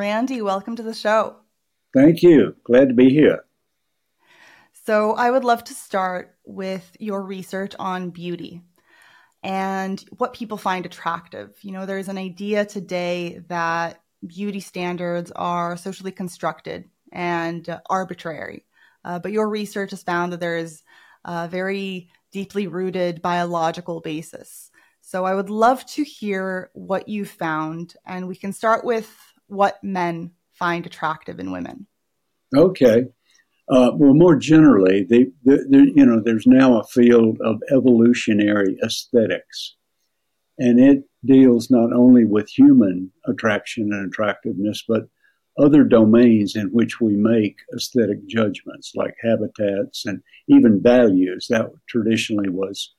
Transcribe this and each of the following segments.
Randy, welcome to the show. Thank you. Glad to be here. So, I would love to start with your research on beauty and what people find attractive. You know, there's an idea today that beauty standards are socially constructed and uh, arbitrary. Uh, but your research has found that there is a very deeply rooted biological basis. So I would love to hear what you found, and we can start with what men find attractive in women. Okay. Uh, well, more generally, the, the, the, you know, there's now a field of evolutionary aesthetics, and it deals not only with human attraction and attractiveness, but other domains in which we make aesthetic judgments, like habitats and even values. That traditionally was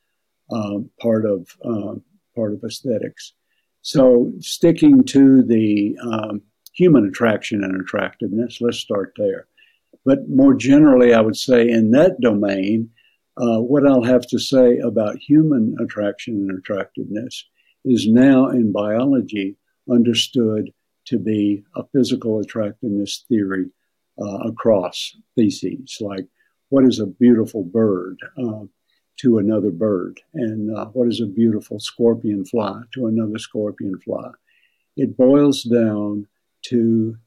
um, part of uh, part of aesthetics. So, sticking to the um, human attraction and attractiveness, let's start there. But more generally, I would say in that domain, uh, what I'll have to say about human attraction and attractiveness is now in biology understood to be a physical attractiveness theory uh, across species, like what is a beautiful bird uh, to another bird, and uh, what is a beautiful scorpion fly to another scorpion fly. It boils down to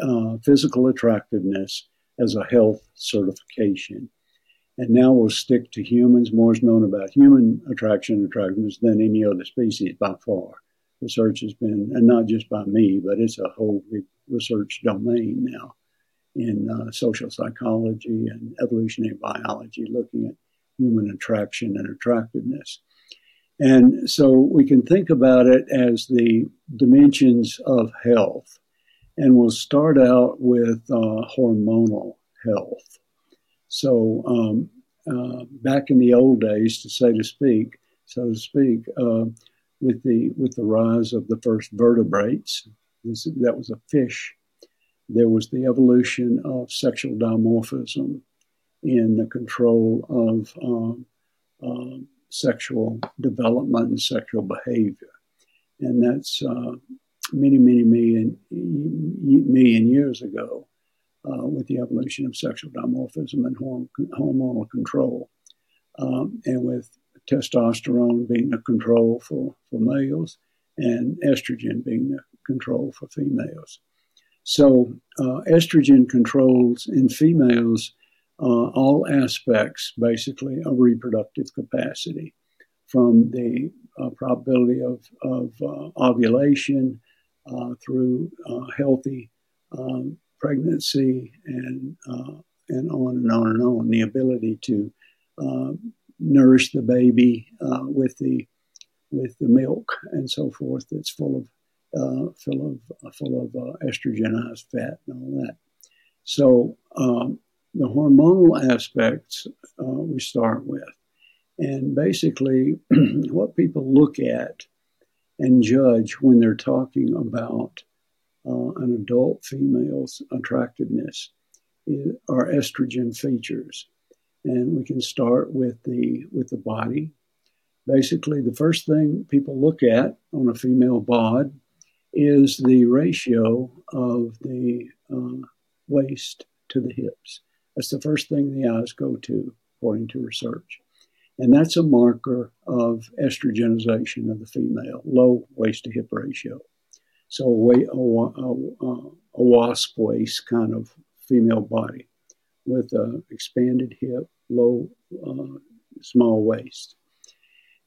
uh, physical attractiveness as a health certification. And now we'll stick to humans. More is known about human attraction and attractiveness than any other species by far. Research has been, and not just by me, but it's a whole big research domain now in uh, social psychology and evolutionary biology, looking at human attraction and attractiveness. And so we can think about it as the dimensions of health. And we'll start out with uh, hormonal health. So um, uh, back in the old days, to say to speak, so to speak, uh, with the with the rise of the first vertebrates, this, that was a fish. There was the evolution of sexual dimorphism in the control of um, uh, sexual development and sexual behavior, and that's uh, many, many million million years ago uh, with the evolution of sexual dimorphism and horm- hormonal control, um, and with testosterone being the control for, for males and estrogen being the control for females. So, uh, estrogen controls in females uh, all aspects, basically, of reproductive capacity, from the uh, probability of, of uh, ovulation through uh, healthy um, pregnancy and uh, and on and on and on. The ability to uh, nourish the baby uh, with the with the milk and so forth that's full of uh, full of full of uh, estrogenized fat and all that. So um, the hormonal aspects uh, we start with, and basically what people look at and judge when they're talking about uh, an adult female's attractiveness are estrogen features. And we can start with the with the body. Basically, the first thing people look at on a female bod is the ratio of the uh, waist to the hips. That's the first thing the eyes go to, according to research. And that's a marker of estrogenization of the female, low waist to hip ratio. So a, a, a, a wasp waist kind of female body with an expanded hip, low, uh, small waist.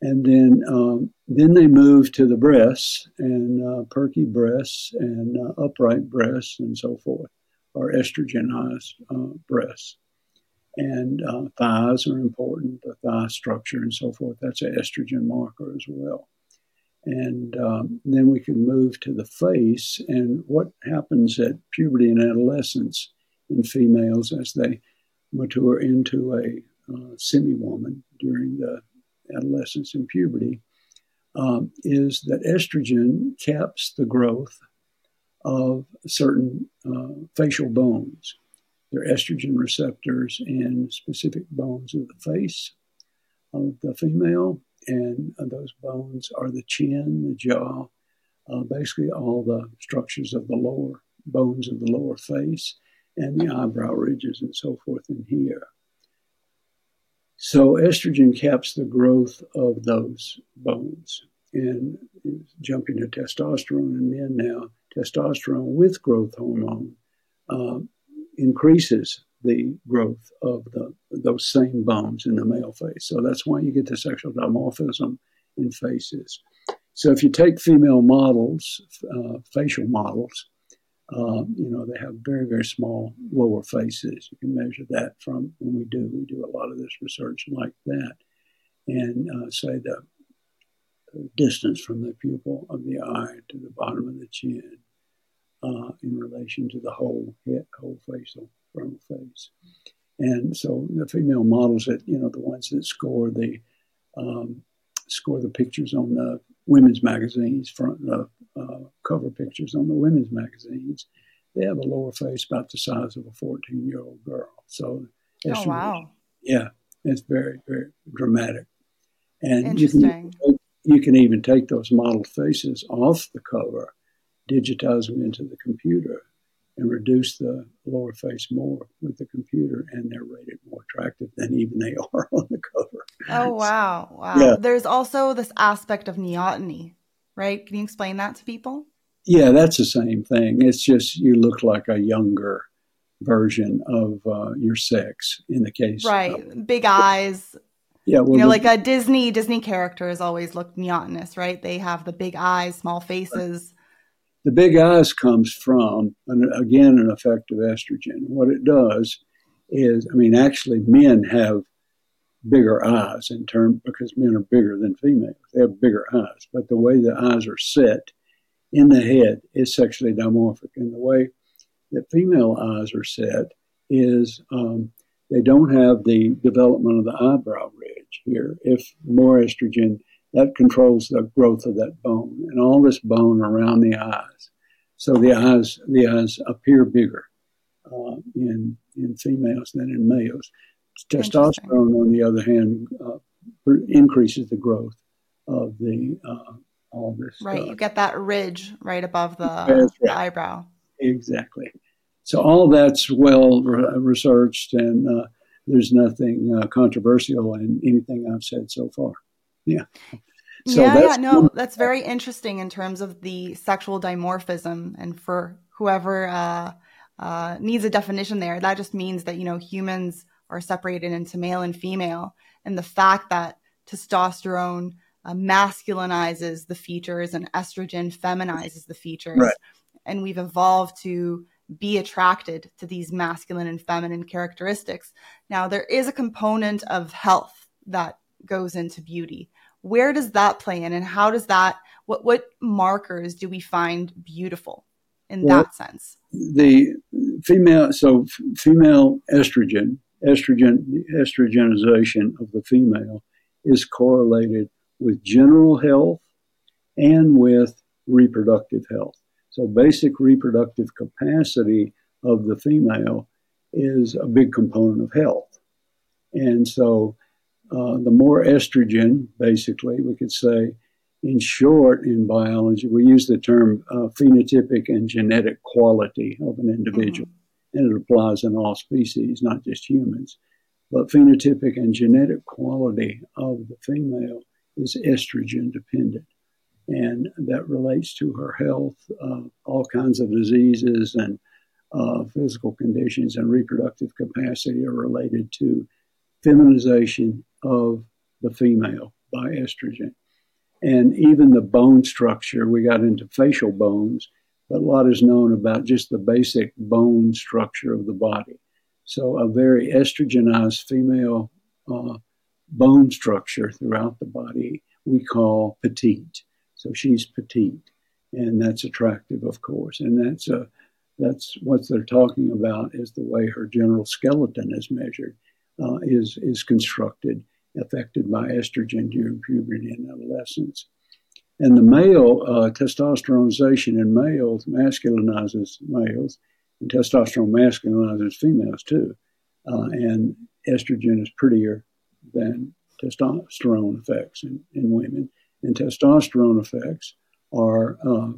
And then, um, then they move to the breasts and uh, perky breasts and uh, upright breasts and so forth, or estrogenized uh, breasts. And uh, thighs are important, the thigh structure and so forth. That's an estrogen marker as well. And um, then we can move to the face and what happens at puberty and adolescence in females as they mature into a uh, semi woman during the adolescence and puberty um, is that estrogen caps the growth of certain uh, facial bones. There are estrogen receptors in specific bones of the face of the female and uh, those bones are the chin, the jaw, uh, basically all the structures of the lower bones of the lower face and the eyebrow ridges and so forth in here. So estrogen caps the growth of those bones. And jumping to testosterone in men now, testosterone with growth hormone uh, increases the growth of the, those same bones in the male face. So that's why you get the sexual dimorphism in faces. So if you take female models, uh, facial models, uh, you know, they have very, very small lower faces. You can measure that from when we do. We do a lot of this research like that. And uh, say the distance from the pupil of the eye to the bottom of the chin uh, in relation to the whole head, whole facial frontal face. And so the female models that, you know, the ones that score the um, score the pictures on the women's magazines, front uh, uh, cover pictures on the women's magazines, they have a lower face about the size of a 14 year old girl. So, oh, wow. Yeah, it's very, very dramatic. And you can, you can even take those model faces off the cover, digitize them into the computer, and reduce the lower face more with the computer, and they're rated more attractive than even they are on the cover. Oh wow, wow! Yeah. There's also this aspect of neoteny, right? Can you explain that to people? Yeah, that's the same thing. It's just you look like a younger version of uh, your sex in the case, right? Of, Big eyes. Yeah, well, you know, like a Disney Disney characters always look neotenous, right? They have the big eyes, small faces the big eyes comes from, an, again, an effect of estrogen. What it does is, I mean, actually, men have bigger eyes in term because men are bigger than females. They have bigger eyes, but the way the eyes are set in the head is sexually dimorphic, and the way that female eyes are set is um, they don't have the development of the eyebrow ridge here. If more estrogen that controls the growth of that bone and all this bone around the eyes. So the eyes, the eyes appear bigger uh, in in females than in males. Testosterone, on the other hand, uh, increases the growth of the uh, all this. Right, you get that ridge right above the, right. the eyebrow. Exactly. So all that's well re- researched, and uh, there's nothing uh, controversial in anything I've said so far. Yeah. So yeah, yeah, no, that's very interesting in terms of the sexual dimorphism. And for whoever uh, uh, needs a definition there, that just means that, you know, humans are separated into male and female. And the fact that testosterone uh, masculinizes the features and estrogen feminizes the features. Right. And we've evolved to be attracted to these masculine and feminine characteristics. Now, there is a component of health that goes into beauty where does that play in and how does that what what markers do we find beautiful in well, that sense? the female so female estrogen estrogen estrogenization of the female is correlated with general health and with reproductive health. So basic reproductive capacity of the female is a big component of health. And so uh, the more estrogen, basically, we could say, in short, in biology, we use the term uh, phenotypic and genetic quality of an individual. Mm-hmm. And it applies in all species, not just humans. But phenotypic and genetic quality of the female is estrogen dependent. And that relates to her health, uh, all kinds of diseases and uh, physical conditions and reproductive capacity are related to feminization of the female by estrogen. And even the bone structure, we got into facial bones, but a lot is known about just the basic bone structure of the body. So, a very estrogenized female uh, bone structure throughout the body we call petite. So, she's petite, and that's attractive, of course. And that's, a, that's what they're talking about is the way her general skeleton is measured uh, is, is constructed, affected by estrogen during puberty and adolescence. And the male uh, testosteronization in males masculinizes males, and testosterone masculinizes females too. Uh, and estrogen is prettier than testosterone effects in, in women. And testosterone effects are uh,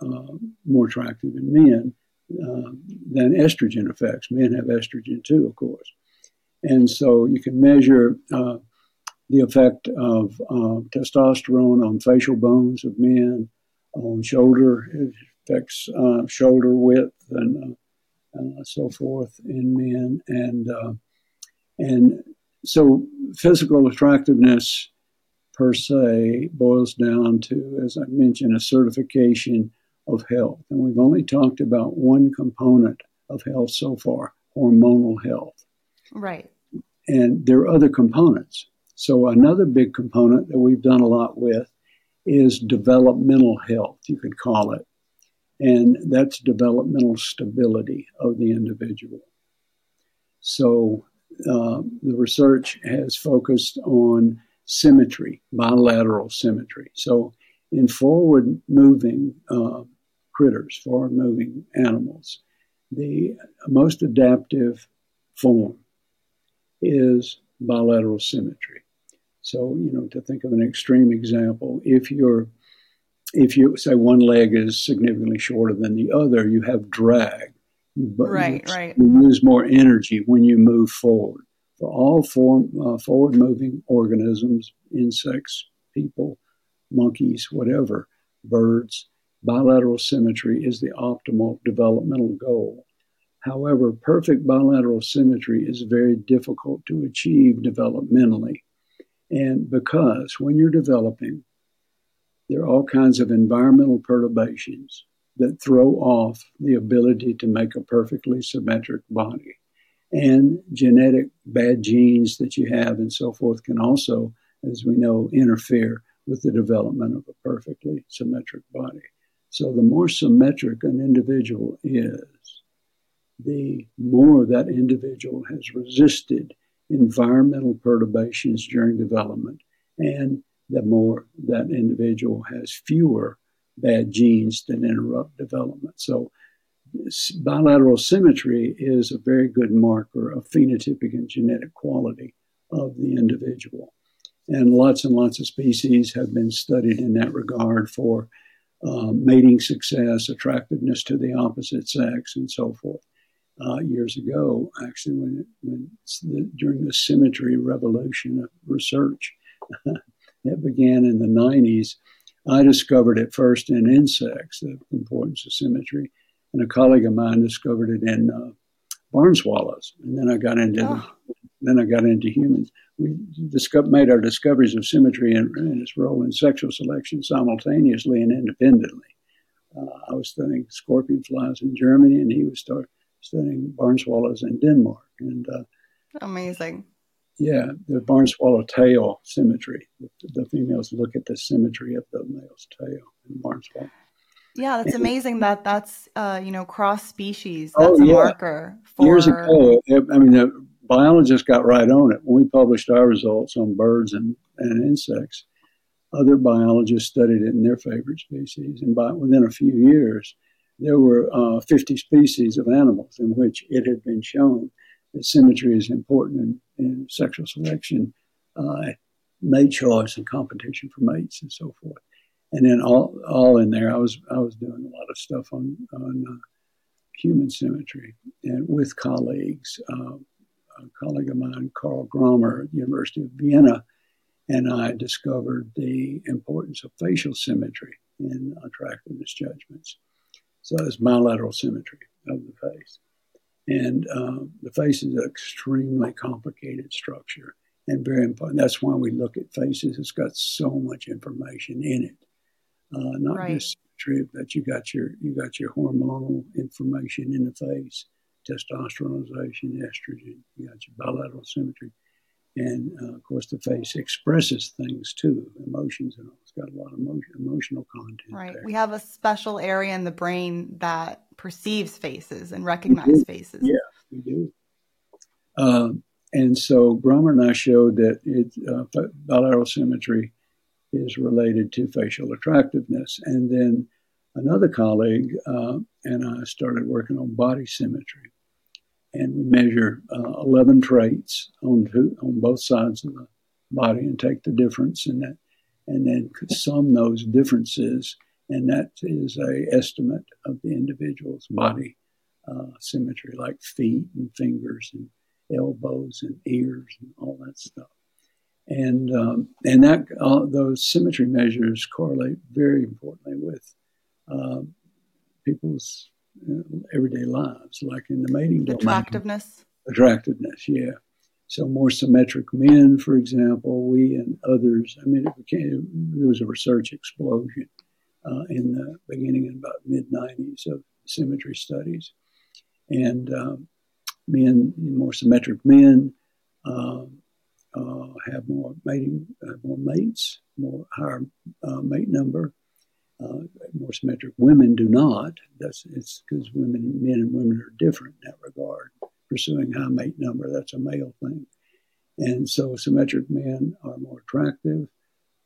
uh more attractive in men uh, than estrogen effects. Men have estrogen too, of course. And so you can measure uh, the effect of uh, testosterone on facial bones of men, on shoulder, it affects uh, shoulder width and uh, so forth in men. And, and so physical attractiveness per se boils down to, as I mentioned, a certification of health. And we've only talked about one component of health so far hormonal health. Right. And there are other components. So, another big component that we've done a lot with is developmental health, you could call it. And that's developmental stability of the individual. So, uh, the research has focused on symmetry, bilateral symmetry. So, in forward moving uh, critters, forward moving animals, the most adaptive form is bilateral symmetry. So, you know, to think of an extreme example, if you're if you say one leg is significantly shorter than the other, you have drag. Right, you, right. You lose more energy when you move forward. For all form, uh, forward moving organisms, insects, people, monkeys, whatever, birds, bilateral symmetry is the optimal developmental goal. However, perfect bilateral symmetry is very difficult to achieve developmentally. And because when you're developing, there are all kinds of environmental perturbations that throw off the ability to make a perfectly symmetric body and genetic bad genes that you have and so forth can also, as we know, interfere with the development of a perfectly symmetric body. So the more symmetric an individual is, the more that individual has resisted environmental perturbations during development, and the more that individual has fewer bad genes that interrupt development. So bilateral symmetry is a very good marker of phenotypic and genetic quality of the individual. And lots and lots of species have been studied in that regard for uh, mating success, attractiveness to the opposite sex, and so forth. Uh, years ago, actually, when, when the, during the symmetry revolution of research that began in the 90s, I discovered it first in insects, the importance of symmetry and a colleague of mine discovered it in uh, barn swallows. And then I got into oh. then I got into humans. We made our discoveries of symmetry and, and, its role in sexual selection simultaneously and independently. Uh, I was studying scorpion flies in Germany, and he was start, studying barn swallows in Denmark. And uh, amazing. Yeah, the barn swallow tail symmetry. The, the females look at the symmetry of the male's tail in barn swallow. Yeah, that's amazing that that's uh, you know cross species. Oh, that's oh, yeah. a marker. For... Years ago, I mean, the biologists got right on it when we published our results on birds and, and insects. Other biologists studied it in their favorite species, and by within a few years, there were uh, 50 species of animals in which it had been shown that symmetry is important in, in sexual selection, uh, mate choice, and competition for mates, and so forth and then all all in there, I was I was doing a lot of stuff on on uh, human symmetry and with colleagues. Uh, a colleague of mine, Karl Grammer at the University of Vienna, and I discovered the importance of facial symmetry in attractiveness judgments. So it's bilateral symmetry of the face. And uh, the face is an extremely complicated structure and very important. That's why we look at faces. It's got so much information in it uh, not right. just true, but you got your you got your hormonal information in the face, testosteronization, estrogen. You got your bilateral symmetry, and uh, of course the face expresses things too, emotions and all. It's got a lot of emotion, emotional content. Right. There. We have a special area in the brain that perceives faces and recognizes faces. Yeah, we do. Uh, and so Grammer and I showed that it, uh, bilateral symmetry is related to facial attractiveness. And then another colleague uh, and I started working on body symmetry. And we measure uh, 11 traits on, two, on both sides of the body and take the difference in that, and then sum those differences. And that is a estimate of the individual's body uh, symmetry, like feet and fingers and elbows and ears and all that stuff. And um, and that uh, those symmetry measures correlate very importantly with uh, people's everyday lives, like in the mating domain. Attractiveness. Attractiveness, yeah. So more symmetric men, for example, we and others. I mean, it became there was a research explosion uh, in the beginning in about mid '90s of symmetry studies, and um, men, more symmetric men, uh, uh, have more mating, more mates, more higher uh, mate number. Uh, more symmetric women do not. That's it's because women, men, and women are different in that regard pursuing high mate number. That's a male thing. And so symmetric men are more attractive,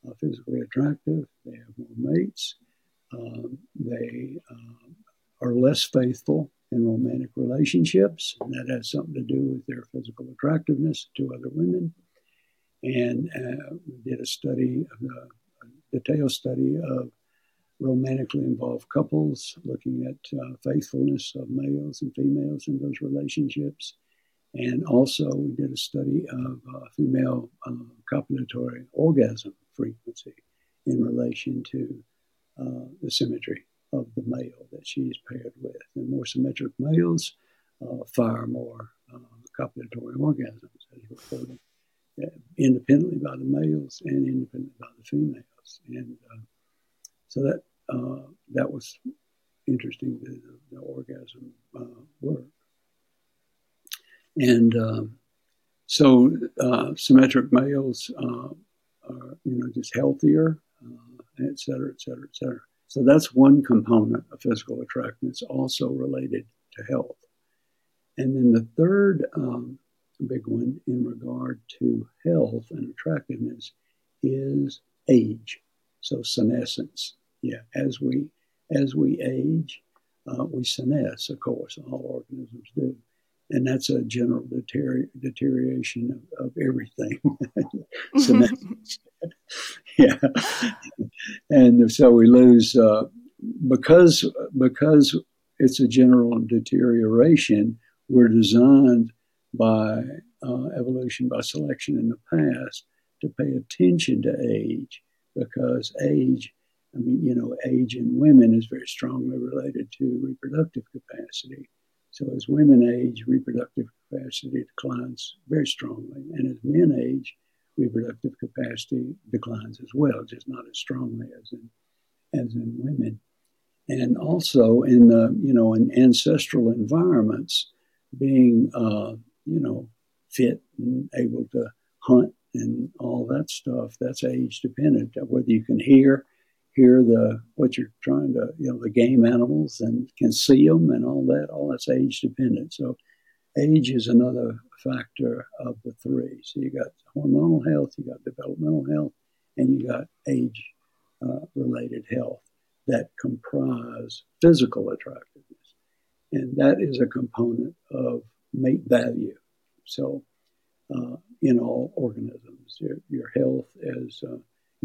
uh, physically attractive. They have more mates. Um, they uh, are less faithful in romantic relationships, and that has something to do with their physical attractiveness to other women. And uh, we did a study, a detailed study of romantically involved couples, looking at uh, faithfulness of males and females in those relationships. And also, we did a study of uh, female uh, copulatory orgasm frequency in relation to uh, the symmetry of the male that she's paired with. And more symmetric males uh, fire more uh, copulatory orgasms, as reported independently by the males and independently by the females. And so that uh, that was interesting, the, the orgasm uh, work. And um, so uh, symmetric males uh, are, you know, just healthier, uh, et cetera, et cetera, et cetera. So that's one component of physical attractiveness, also related to health. And then the third um, big one in regard to health and attractiveness is age. So senescence. Yeah, as we as we age, uh, we senesce. Of course, all organisms do, and that's a general deterior- deterioration of, of everything. yeah, and so we lose uh, because because it's a general deterioration. We're designed by uh, evolution by selection in the past to pay attention to age because age I mean, you know, age in women is very strongly related to reproductive capacity. So as women age, reproductive capacity declines very strongly. And as men age, reproductive capacity declines as well, just not as strongly as in as in women. And also in the, you know, in ancestral environments, being uh, you know, fit and able to hunt and all that stuff, that's age dependent. Whether you can hear hear the what you're trying to you know the game animals and can see them and all that all that's age dependent. So age is another factor of the three. So you got hormonal health you got developmental health and you got age uh, related health that comprise physical attractiveness. And that is a component of mate value. So uh, in all organisms your, your health is uh,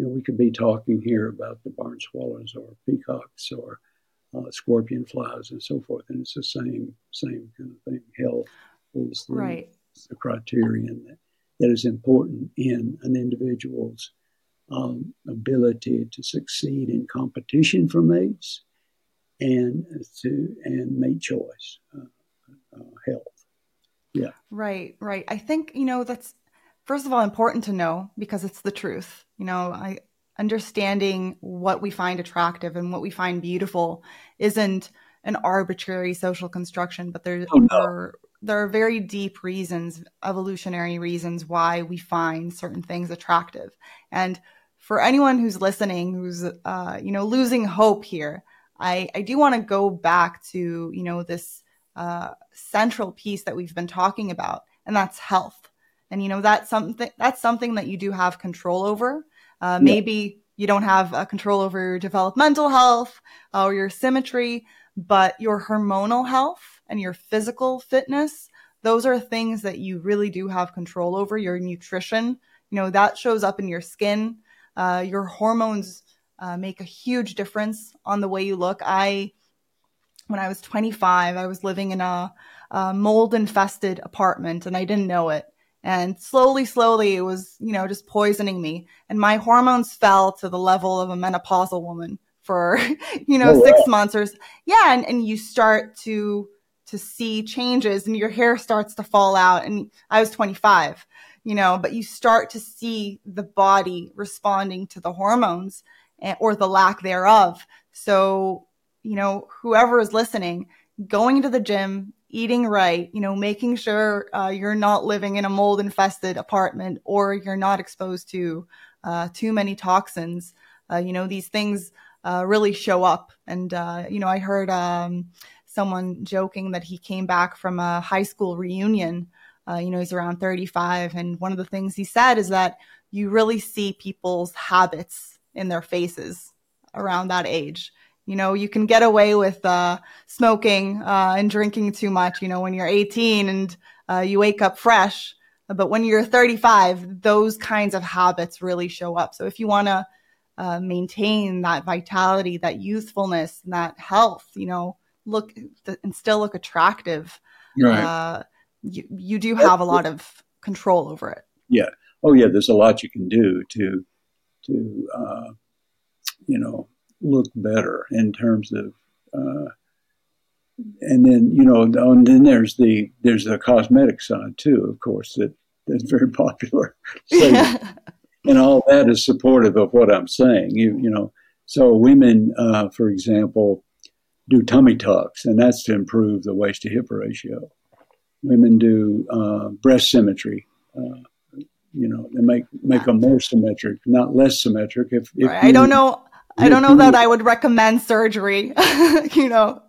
you know, we could be talking here about the barn swallows or peacocks or uh, scorpion flies and so forth, and it's the same same kind of thing. Health is the, right. the criterion that, that is important in an individual's um, ability to succeed in competition for mates and to and mate choice, uh, uh, health. Yeah. Right, right. I think you know that's first of all important to know because it's the truth. You know, I understanding what we find attractive and what we find beautiful isn't an arbitrary social construction, but there, oh, no. are there are very deep reasons, evolutionary reasons why we find certain things attractive. And for anyone who's listening, who's uh, you know losing hope here, I I do want to go back to you know this uh, central piece that we've been talking about, and that's health. And you know that's something that's something that you do have control over. Uh, maybe you don't have uh, control over your developmental health or your symmetry, but your hormonal health and your physical fitness, those are things that you really do have control over. Your nutrition, you know, that shows up in your skin. Uh, your hormones uh, make a huge difference on the way you look. I when I was 25, I was living in a, a mold infested apartment and I didn't know it. And slowly, slowly, it was, you know, just poisoning me. And my hormones fell to the level of a menopausal woman for, you know, oh, six wow. months or, yeah. And, and you start to, to see changes and your hair starts to fall out. And I was 25, you know, but you start to see the body responding to the hormones eh, or the lack thereof. So, you know, whoever is listening, going to the gym, eating right, you know, making sure uh, you're not living in a mold infested apartment or you're not exposed to uh, too many toxins. Uh, you know, these things uh, really show up. And, uh, you know, I heard um, someone joking that he came back from a high school reunion. Uh, you know, he's around 35. And one of the things he said is that you really see people's habits in their faces around that age. You know, you can get away with uh, smoking uh, and drinking too much, you know, when you're 18 and uh, you wake up fresh. But when you're 35, those kinds of habits really show up. So if you want to uh, maintain that vitality, that youthfulness, and that health, you know, look and still look attractive, right. Uh, you, you do have a lot of control over it. Yeah. Oh, yeah. There's a lot you can do to, to, uh, you know, look better in terms of uh, and then you know and then there's the there's the cosmetic side too of course that that's very popular so, yeah. and all that is supportive of what i'm saying you you know so women uh, for example do tummy tucks and that's to improve the waist to hip ratio women do uh, breast symmetry uh, you know they make make them more symmetric not less symmetric if, if right. you, i don't know I don't know that I would recommend surgery. you know,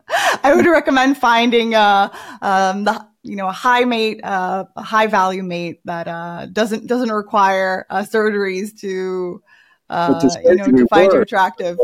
I would recommend finding uh, um, the you know a high mate, uh, a high value mate that uh, doesn't doesn't require uh, surgeries to uh, you know to find you attractive.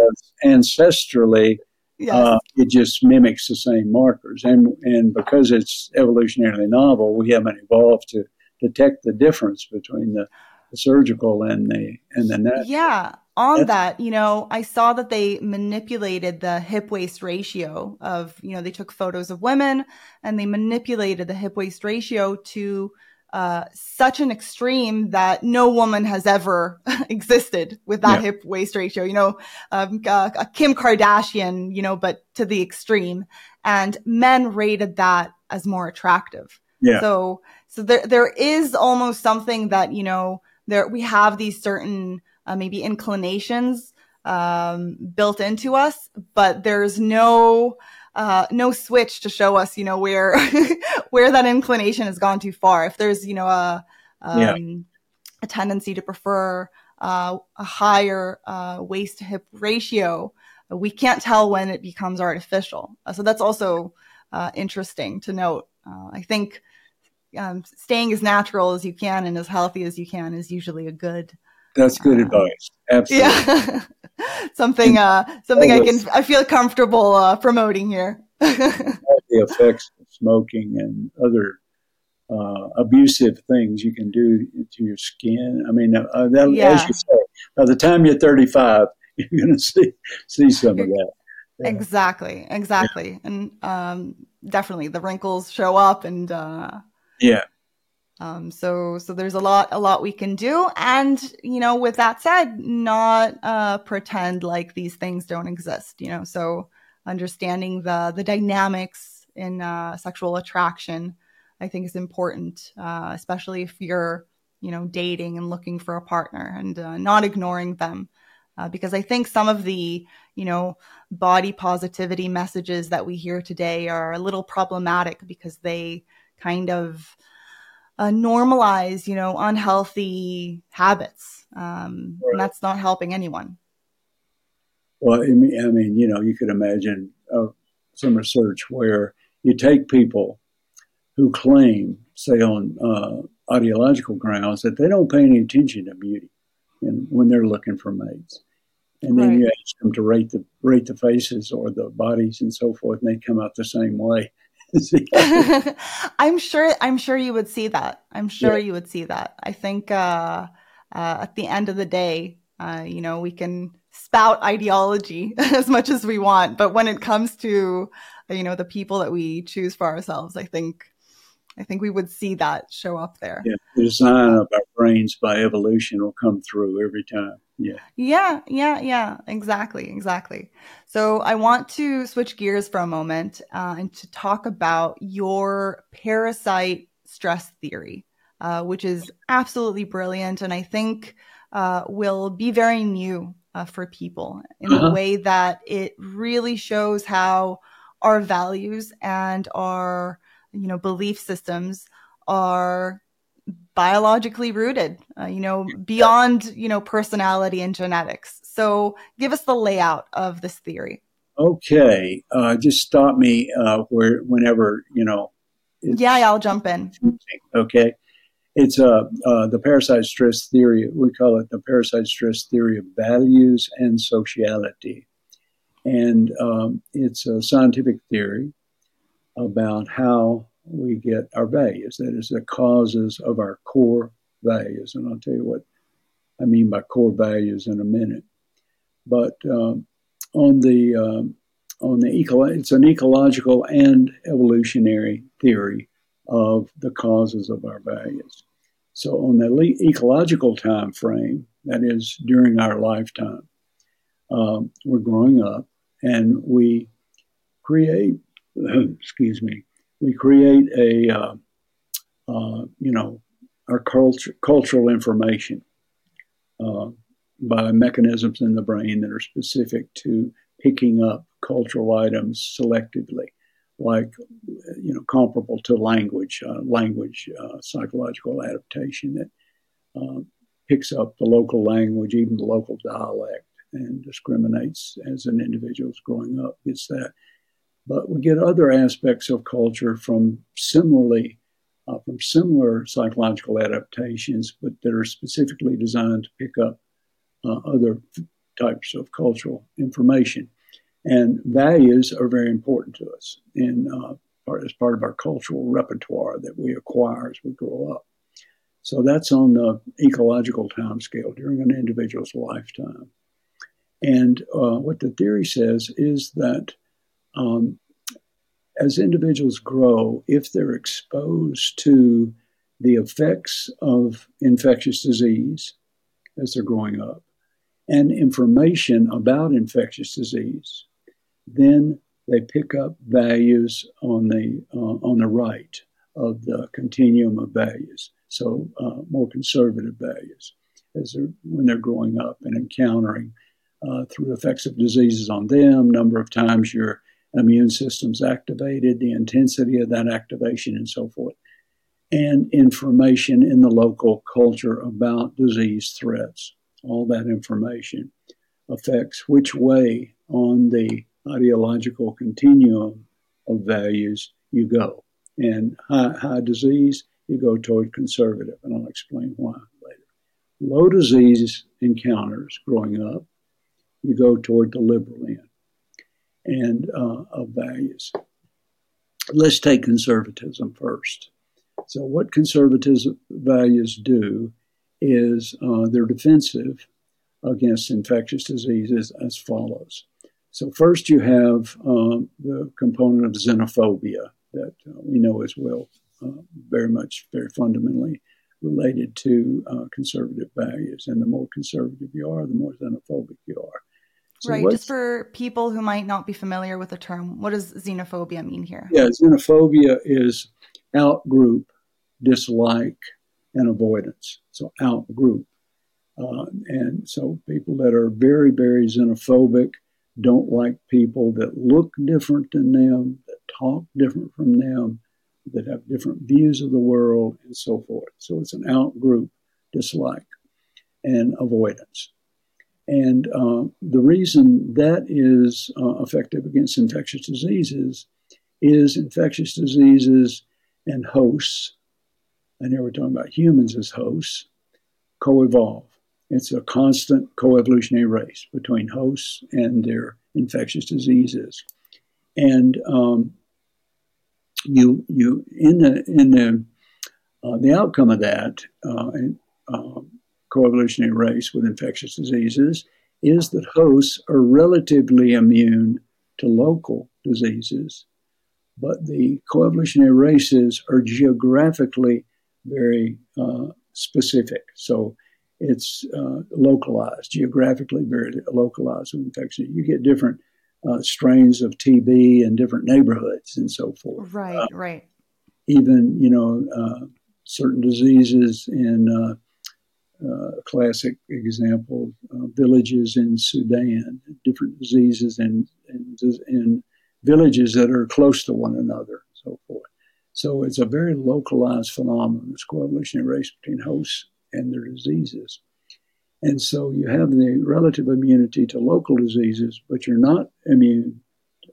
Ancestrally, yes. uh, it just mimics the same markers, and and because it's evolutionarily novel, we haven't evolved to detect the difference between the, the surgical and the and the natural. Yeah on that, you know, I saw that they manipulated the hip waist ratio of, you know, they took photos of women and they manipulated the hip waist ratio to uh, such an extreme that no woman has ever existed with that yeah. hip waist ratio. You know, um, uh, Kim Kardashian, you know, but to the extreme, and men rated that as more attractive. Yeah. So, so there there is almost something that you know there we have these certain uh, maybe inclinations um, built into us, but there's no uh, no switch to show us, you know, where where that inclination has gone too far. If there's, you know, a um, yeah. a tendency to prefer uh, a higher uh, waist to hip ratio, we can't tell when it becomes artificial. Uh, so that's also uh, interesting to note. Uh, I think um, staying as natural as you can and as healthy as you can is usually a good that's good uh, advice. Absolutely. Yeah. something uh something I can I feel comfortable uh, promoting here. the effects of smoking and other uh, abusive things you can do to your skin. I mean, uh, that, yeah. as you say, by the time you're 35, you're going to see see some of that. Yeah. Exactly, exactly, yeah. and um, definitely the wrinkles show up, and uh, yeah, um, so, so there's a lot, a lot we can do. And, you know, with that said, not, uh, pretend like these things don't exist, you know, so understanding the, the dynamics in, uh, sexual attraction, I think is important, uh, especially if you're, you know, dating and looking for a partner and, uh, not ignoring them. Uh, because I think some of the, you know, body positivity messages that we hear today are a little problematic because they kind of, uh, normalize, you know, unhealthy habits. Um, right. And that's not helping anyone. Well, I mean, I mean, you know, you could imagine uh, some research where you take people who claim, say, on uh, ideological grounds, that they don't pay any attention to beauty and when they're looking for mates. And then right. you ask them to rate the rate the faces or the bodies and so forth, and they come out the same way. I'm sure. I'm sure you would see that. I'm sure yeah. you would see that. I think uh, uh, at the end of the day, uh, you know, we can spout ideology as much as we want, but when it comes to you know the people that we choose for ourselves, I think I think we would see that show up there. Yeah, the design of our brains by evolution will come through every time. Yeah. Yeah, yeah, yeah, exactly, exactly. So I want to switch gears for a moment uh, and to talk about your parasite stress theory, uh, which is absolutely brilliant and I think uh, will be very new uh, for people in uh-huh. a way that it really shows how our values and our you know belief systems are biologically rooted uh, you know beyond you know personality and genetics. So give us the layout of this theory. Okay uh, just stop me uh, where whenever you know yeah, i'll jump in. Okay. It's uh, uh, the parasite stress theory we call it the parasite stress theory of values and sociality. And um, it's a scientific theory about how we get our values. That is, the causes of our core values. And I'll tell you what I mean by core values in a minute. But um, on the um, on the eco- it's an ecological and evolutionary theory of the causes of our values. So on the le- ecological time frame, that is during our lifetime, um, we're growing up and we create, excuse me, we create a, uh, uh, you know, our culture, cultural information uh, by mechanisms in the brain that are specific to picking up cultural items selectively, like, you know, comparable to language, uh, language uh, psychological adaptation that uh, picks up the local language, even the local dialect, and discriminates as an individual is growing up, gets that. But we get other aspects of culture from similarly uh, from similar psychological adaptations, but that are specifically designed to pick up uh, other types of cultural information. And values are very important to us in uh, part, as part of our cultural repertoire that we acquire as we grow up. So that's on the ecological time scale during an individual's lifetime. And uh, what the theory says is that um, as individuals grow, if they're exposed to the effects of infectious disease as they're growing up and information about infectious disease, then they pick up values on the uh, on the right of the continuum of values. So uh, more conservative values as they're, when they're growing up and encountering uh, through effects of diseases on them, number of times your immune system's activated, the intensity of that activation, and so forth, and information in the local culture about disease threats. All that information affects which way on the ideological continuum of values you go. And high, high disease, you go toward conservative, and I'll explain why later. Low disease encounters growing up, you go toward the liberal end and uh, of values. Let's take conservatism first. So, what conservatism values do is uh, they're defensive against infectious diseases as follows. So, first, you have um, the component of xenophobia that uh, we know as well, uh, very much, very fundamentally related to uh, conservative values. And the more conservative you are, the more xenophobic you are. So right. Just for people who might not be familiar with the term, what does xenophobia mean here? Yeah, xenophobia is outgroup, dislike, and avoidance. So outgroup. Uh, and so people that are very, very xenophobic don't like people that look different than them, that talk different from them, that have different views of the world, and so forth. So it's an outgroup dislike and avoidance. And uh, the reason that is uh, effective against infectious diseases is infectious diseases and hosts, and here we're talking about humans as hosts, co evolve. It's a constant co evolutionary race between hosts and their infectious diseases. And um, you, you, in the, in the, uh, the outcome of that, uh, um, coevolutionary race with infectious diseases is that hosts are relatively immune to local diseases, but the coevolutionary races are geographically very uh, specific. So it's uh, localized, geographically very localized with infection. You get different uh, strains of TB in different neighborhoods and so forth. Right, uh, right. Even, you know, uh, certain diseases in uh, uh, classic example, uh, villages in Sudan, different diseases in, villages that are close to one another, and so forth. So it's a very localized phenomenon, this coevolutionary race between hosts and their diseases. And so you have the relative immunity to local diseases, but you're not immune,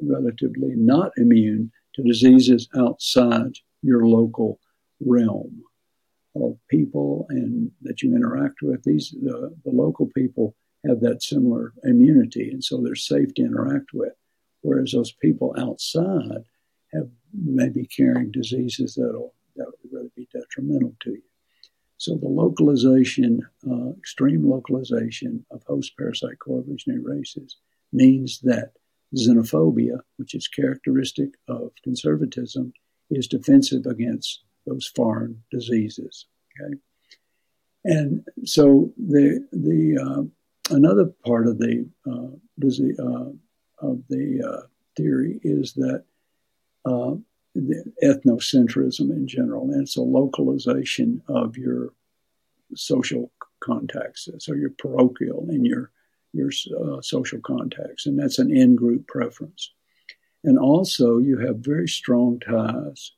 relatively not immune to diseases outside your local realm of people and that you interact with. These the, the local people have that similar immunity, and so they're safe to interact with. Whereas those people outside have maybe carrying diseases that'll that would really be detrimental to you. So the localization, uh, extreme localization of host parasite coevolutionary races means that xenophobia, which is characteristic of conservatism, is defensive against those foreign diseases. Okay, and so the the uh, another part of the uh, disease, uh, of the uh, theory is that uh, the ethnocentrism in general, and it's a localization of your social contacts, so your parochial and your your uh, social contacts, and that's an in-group preference. And also, you have very strong ties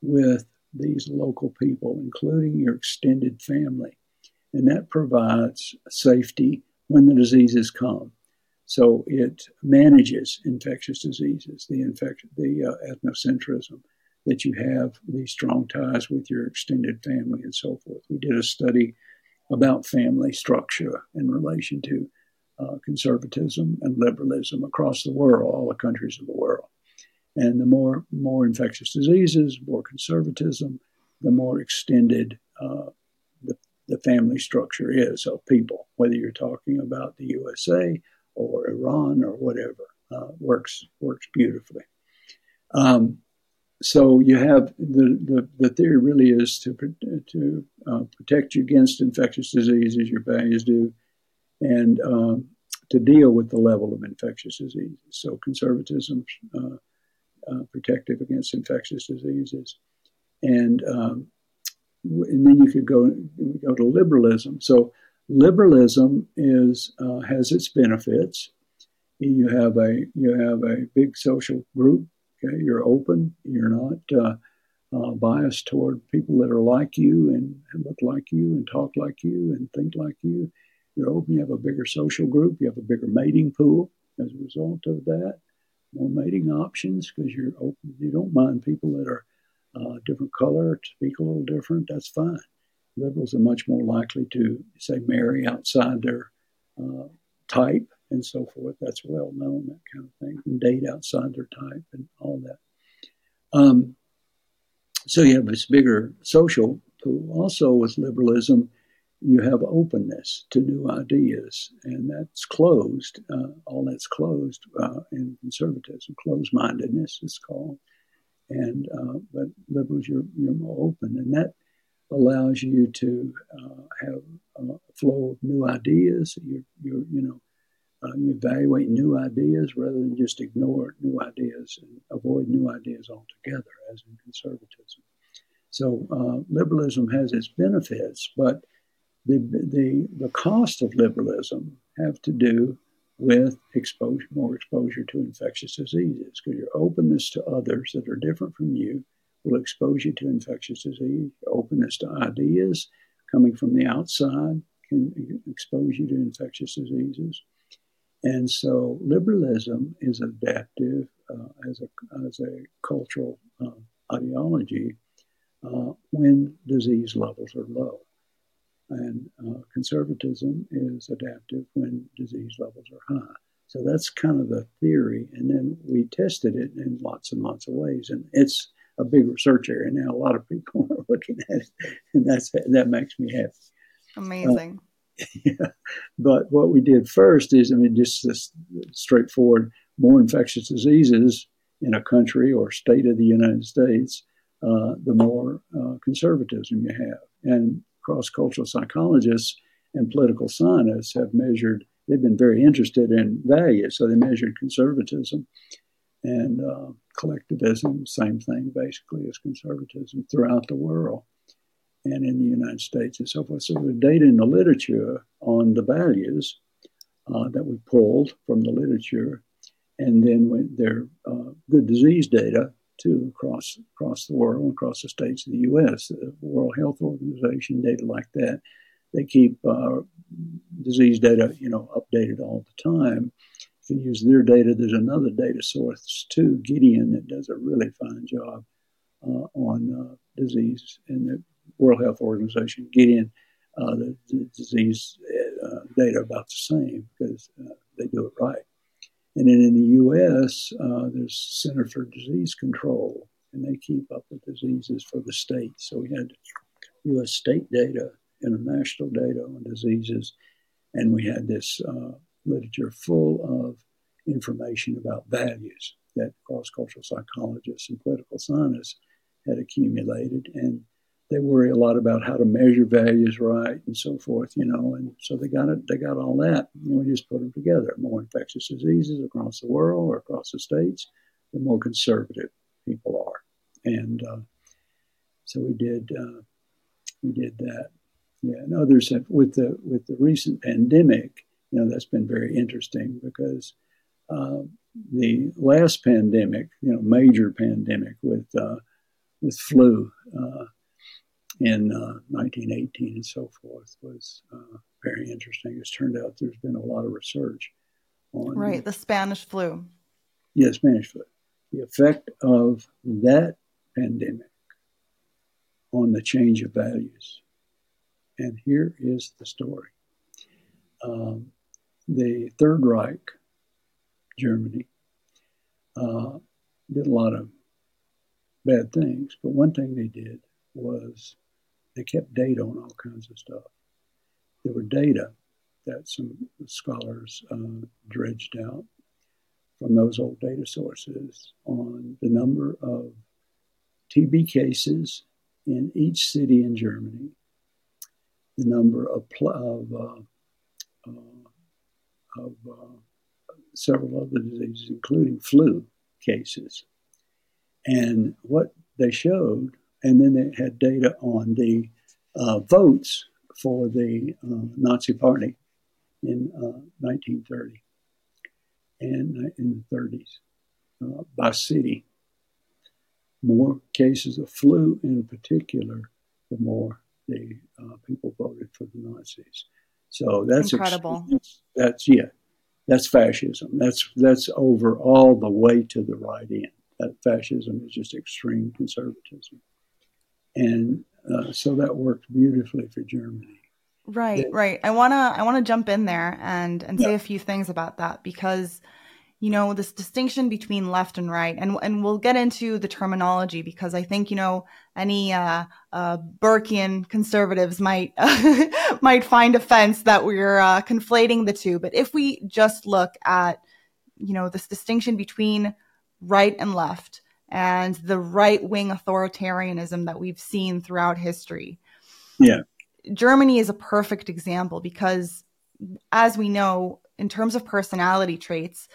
with these local people, including your extended family. And that provides safety when the diseases come. So it manages infectious diseases, the infection, the uh, ethnocentrism that you have these strong ties with your extended family and so forth. We did a study about family structure in relation to uh, conservatism and liberalism across the world, all the countries of the world. And the more more infectious diseases, more conservatism, the more extended uh, the, the family structure is of people, whether you're talking about the USA or Iran or whatever, uh, works works beautifully. Um, so you have the, the, the theory really is to to uh, protect you against infectious diseases, your values do, and um, to deal with the level of infectious diseases. So conservatism uh, uh, protective against infectious diseases. And, um, and then you could go, go to liberalism. So liberalism is, uh, has its benefits. You have a, you have a big social group. Okay? You're open. You're not uh, uh, biased toward people that are like you and look like you and talk like you and think like you. You're open. You have a bigger social group. You have a bigger mating pool as a result of that more mating options because you're open. You don't mind people that are uh, different color, speak a little different. That's fine. Liberals are much more likely to say marry outside their uh, type and so forth. That's well known, that kind of thing, and date outside their type and all that. Um, so you have this bigger social pool. Also, with liberalism, you have openness to new ideas, and that's closed. Uh, all that's closed uh, in conservatism. Closed-mindedness is called, and uh, but liberals you're you're more open, and that allows you to uh, have a flow of new ideas. You you you know. Uh, you evaluate new ideas rather than just ignore new ideas and avoid new ideas altogether, as in conservatism. So, uh, liberalism has its benefits, but the, the, the cost of liberalism have to do with exposure, more exposure to infectious diseases, because your openness to others that are different from you will expose you to infectious disease. Your openness to ideas coming from the outside can expose you to infectious diseases. And so liberalism is adaptive uh, as, a, as a cultural uh, ideology uh, when disease levels are low. And uh, conservatism is adaptive when disease levels are high. So that's kind of the theory. And then we tested it in lots and lots of ways. And it's a big research area now. A lot of people are looking at it, and that's that makes me happy. Amazing. Uh, yeah. But what we did first is, I mean, just this straightforward more infectious diseases in a country or state of the United States, uh, the more uh, conservatism you have. And cross cultural psychologists and political scientists have measured, they've been very interested in values. So they measured conservatism and uh, collectivism, same thing basically as conservatism throughout the world and in the United States and so forth. So the data in the literature on the values uh, that we pulled from the literature, and then when there uh, good disease data too across across the world, across the states of the U.S., the World Health Organization data like that. They keep uh, disease data, you know, updated all the time. You can use their data. There's another data source too, Gideon, that does a really fine job uh, on uh, disease and the World Health Organization, Gideon, uh, the, the, disease uh, data about the same because uh, they do it right. And then in the U.S., uh, there's Center for Disease Control, and they keep up with diseases for the states. So we had U.S. state data, international data on diseases, and we had this uh, literature full of information about values that cross-cultural psychologists and political scientists had accumulated. And they worry a lot about how to measure values right and so forth, you know, and so they got it, they got all that. And we just put them together. More infectious diseases across the world or across the states, the more conservative people are, and uh, so we did, uh, we did that. Yeah, and others have with the with the recent pandemic, you know, that's been very interesting because uh, the last pandemic, you know, major pandemic with uh, with flu uh, in uh, 1918 and so forth was uh, very interesting. It's turned out there's been a lot of research on right the Spanish flu. Yeah, Spanish flu. The effect of that pandemic on the change of values. And here is the story. Um, the Third Reich, Germany, uh, did a lot of bad things, but one thing they did was they kept data on all kinds of stuff. There were data that some scholars uh, dredged out from those old data sources on the number of TB cases in each city in Germany, the number of, of, uh, uh, of uh, several other diseases, including flu cases. And what they showed and then they had data on the uh, votes for the uh, Nazi Party in 1930 uh, and in the 30s uh, by city. More cases of flu, in particular, the more the uh, people voted for the Nazis. So that's incredible. Ex- that's yeah, that's fascism. That's that's over all the way to the right end. That fascism is just extreme conservatism and uh, so that worked beautifully for Germany. Right, right. I wanna I wanna jump in there and and yeah. say a few things about that because you know this distinction between left and right and and we'll get into the terminology because I think you know any uh, uh, Burkean conservatives might might find offense that we're uh, conflating the two. But if we just look at you know this distinction between right and left and the right wing authoritarianism that we've seen throughout history. Yeah. Germany is a perfect example because, as we know, in terms of personality traits,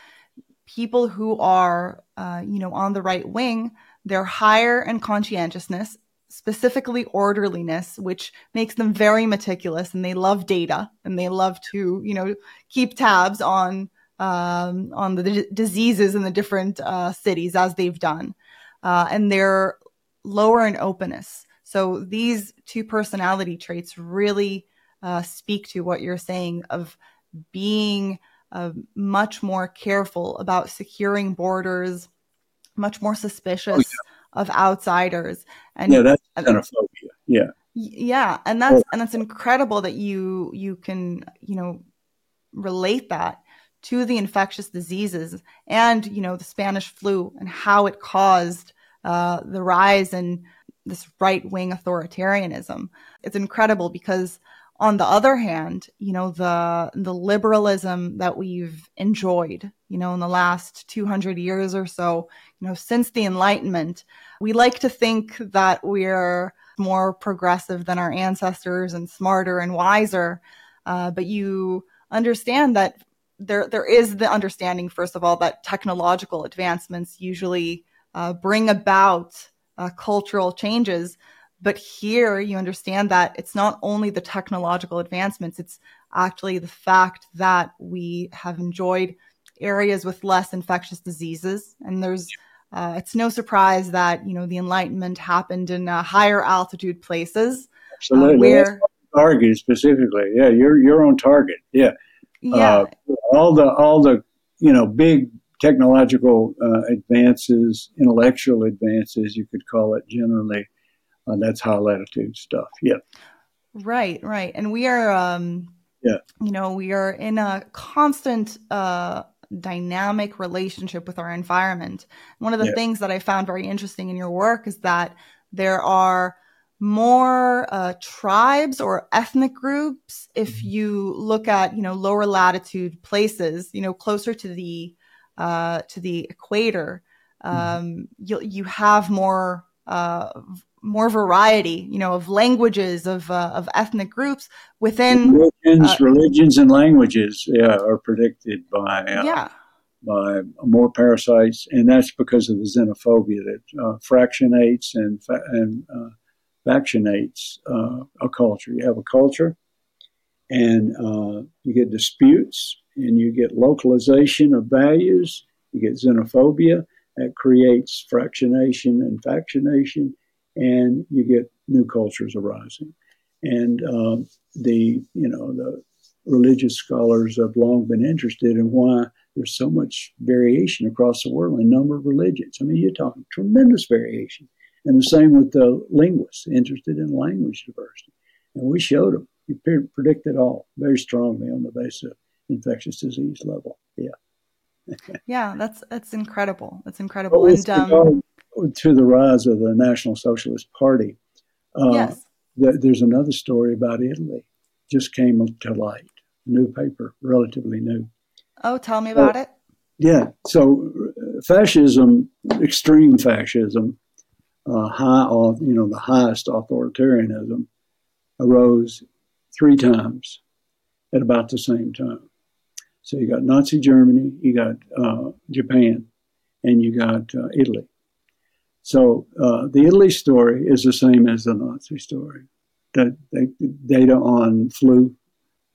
people who are, uh, you know, on the right wing, they're higher in conscientiousness, specifically orderliness, which makes them very meticulous and they love data and they love to, you know, keep tabs on um, on the d- diseases in the different uh, cities as they've done uh, and they're lower in openness. So these two personality traits really uh, speak to what you're saying of being uh, much more careful about securing borders, much more suspicious oh, yeah. of outsiders. And yeah, that's xenophobia. Yeah. Yeah, and that's and that's incredible that you you can you know relate that to the infectious diseases and you know the Spanish flu and how it caused uh, the rise in this right wing authoritarianism. It's incredible because on the other hand, you know, the, the liberalism that we've enjoyed, you know, in the last 200 years or so, you know, since the Enlightenment, we like to think that we're more progressive than our ancestors and smarter and wiser. Uh, but you understand that there, there is the understanding, first of all, that technological advancements usually uh, bring about uh, cultural changes but here you understand that it's not only the technological advancements, it's actually the fact that we have enjoyed areas with less infectious diseases. And there's, uh, it's no surprise that, you know, the Enlightenment happened in uh, higher altitude places. Absolutely. Uh, where, target specifically. Yeah, you're, you're on target. Yeah. Yeah. Uh, all the, all the, you know, big technological uh, advances, intellectual advances, you could call it generally, uh, that's high latitude stuff. Yeah. Right, right. And we are, um, yeah, you know, we are in a constant, uh, dynamic relationship with our environment. One of the yeah. things that I found very interesting in your work is that there are more uh, tribes or ethnic groups if mm-hmm. you look at you know lower latitude places you know closer to the uh, to the equator um, mm-hmm. you you have more uh, more variety, you know, of languages, of uh, of ethnic groups within religions, uh, religions and languages. Yeah, are predicted by uh, yeah by more parasites, and that's because of the xenophobia that uh, fractionates and fa- and uh, factionates uh, a culture. You have a culture, and you get disputes, and you get localization of values. You get xenophobia that creates fractionation and factionation, and you get new cultures arising. And um, the you know the religious scholars have long been interested in why there's so much variation across the world in number of religions. I mean, you're talking tremendous variation. And the same with the linguists interested in language diversity. And we showed them. You predicted all very strongly on the basis of infectious disease level. Yeah. yeah, that's that's incredible. That's incredible. and um, to the rise of the National Socialist Party. Uh, yes. Th- there's another story about Italy, just came to light. New paper, relatively new. Oh, tell me about uh, it. Yeah. So, uh, fascism, extreme fascism, uh, high, you know, the highest authoritarianism, arose three times at about the same time. So you got Nazi Germany, you got uh, Japan, and you got uh, Italy. So uh, the Italy story is the same as the Nazi story. The, the data on flu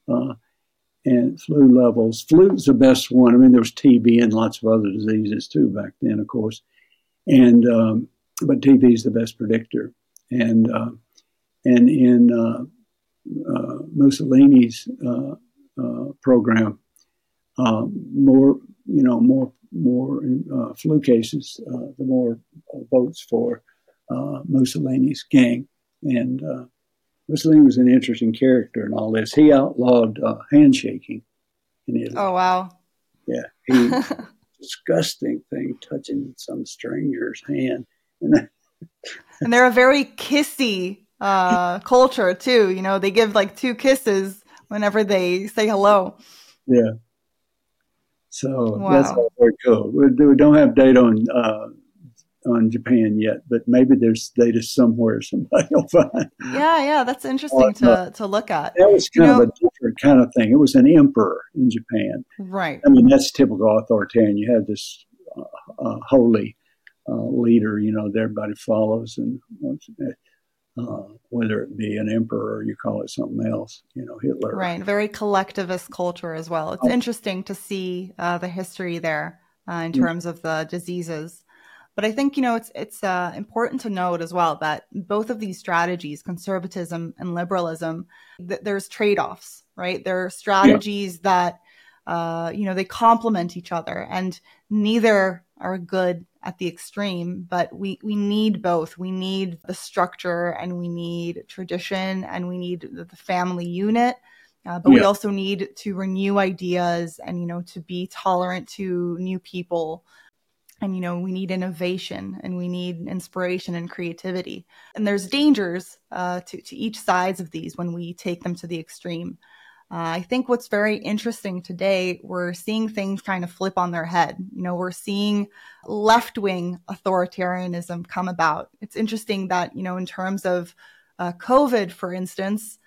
uh, and flu levels. Flu is the best one. I mean, there was TB and lots of other diseases too back then, of course. And um, but TB is the best predictor. And uh, and in uh, Mussolini's uh, more you know more more uh, flu cases, uh, the more votes for uh, Mussolini's gang. And uh, Mussolini was an interesting character in all this. He outlawed uh, handshaking in Italy. Oh, wow. Yeah. He, disgusting thing, touching some stranger's hand. and they're a very kissy uh, culture, too. You know, they give like two kisses whenever they say hello. Yeah. So wow. that's all very cool. We, we, don't have data on uh, on Japan yet, but maybe there's data somewhere somebody will find. Yeah, yeah, that's interesting uh, to, to look at. That was kind you know, of a different kind of thing. It was an emperor in Japan. Right. I mean, that's typical authoritarian. You have this uh, uh holy uh, leader, you know, that everybody follows, and uh, whether it be an emperor or you call it something else, you know, Hitler. Right, very collectivist culture as well. It's oh. interesting to see uh, the history there uh, in terms of the diseases. But I think you know it's it's uh, important to note as well that both of these strategies, conservatism and liberalism, th- there's trade offs, right? There are strategies yeah. that uh, you know they complement each other, and neither are good at the extreme, but we, we need both. We need the structure and we need tradition and we need the, the family unit. Uh, but yeah. we also need to renew ideas and, you know, to be tolerant to new people. and you know we need innovation and we need inspiration and creativity and there's dangers uh, to, to each sides of these when we take them to the extreme uh, i think what's very interesting today we're seeing things kind of flip on their head. You know we're seeing left-wing authoritarianism come about. It's interesting that you know in terms of uh, covid for instance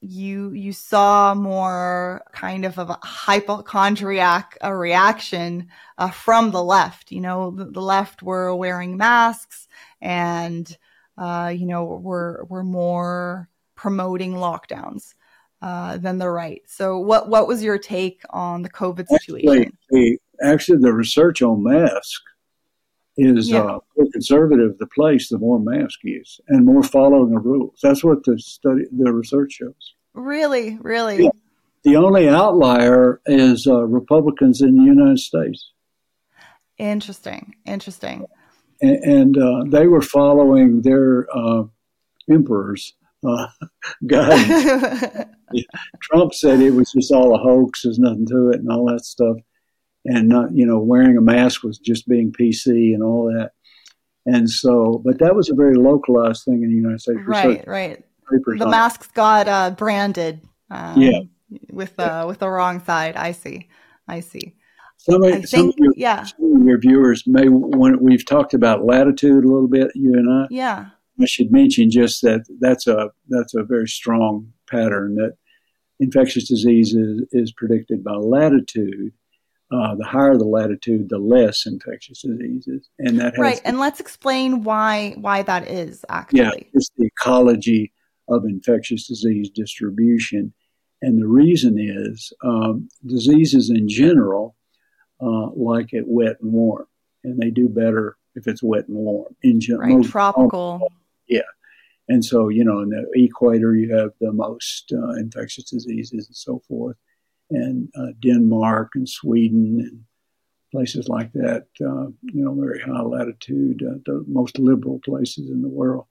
you you saw more kind of, of a hypochondriac a reaction uh, from the left. You know, the, the, left were wearing masks and uh, you know were were more promoting lockdowns uh, than the right. So, what what was your take on the COVID situation? Actually, the, actually, the research on masks is yeah. uh, more conservative the place, the more mask use and more following of rules. That's what the study, the research shows. Really, really. Yeah. The only outlier is uh, Republicans in the United States. Interesting, interesting. And, and uh, they were following their uh, emperor's uh, guidance. Trump said it was just all a hoax. There's nothing to it, and all that stuff and not you know wearing a mask was just being PC and all that. And so, but that was a very localized thing in the United States. Right, right. The masks got uh, branded. Um, yeah. With uh, with the wrong side. I see. I see. Some, I some think, your, yeah. Some of your viewers may want. We've talked about latitude a little bit, you and I. Yeah. I should mention just that that's a that's a very strong pattern that infectious disease is, is predicted by latitude uh, the higher the latitude, the less infectious diseases, and that right. and let's explain why why that is actually. Yeah, it's the ecology of infectious disease distribution, and the reason is um, diseases in general uh, like it wet and warm, and they do better if it's wet and warm in general. Right, tropical. Yeah, and so you know, in the equator, you have the most uh, infectious diseases and so forth and uh, Denmark and Sweden and places like that. Uh, you know, very high latitude, uh, the most liberal places in the world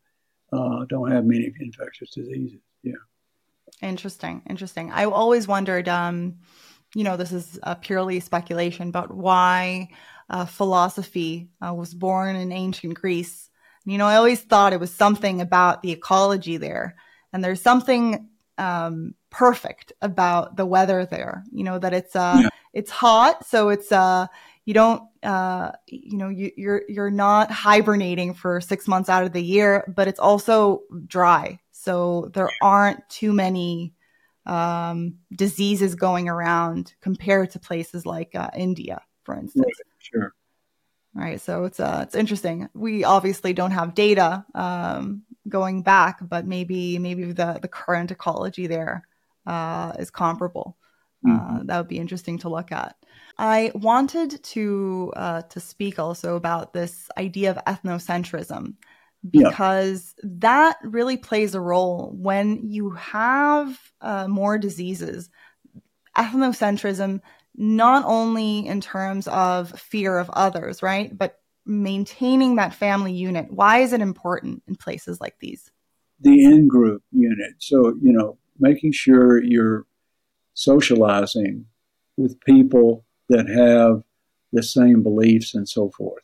uh, don't have many infectious diseases. Yeah. Interesting. Interesting. I always wondered. Um, you know, this is a purely speculation, but why uh, philosophy was born in ancient Greece. You know, I always thought it was something about the ecology there. And there's something um, perfect about the weather there. You know that it's uh yeah. it's hot, so it's uh you don't uh you know you, you're you're not hibernating for six months out of the year, but it's also dry, so there aren't too many um, diseases going around compared to places like uh, India, for instance. Sure. Right. So it's uh it's interesting. We obviously don't have data um, going back, but maybe maybe the the current ecology there uh, is comparable. Uh, mm-hmm. Uh, that would be interesting to look at. I wanted to uh, to speak also about this idea of ethnocentrism because yeah. that really plays a role when you have uh, more diseases. Ethnocentrism, not only in terms of fear of others, right, but maintaining that family unit. Why is it important in places like these? The in group unit. So you know, making sure you're socializing with people that have the same beliefs and so forth.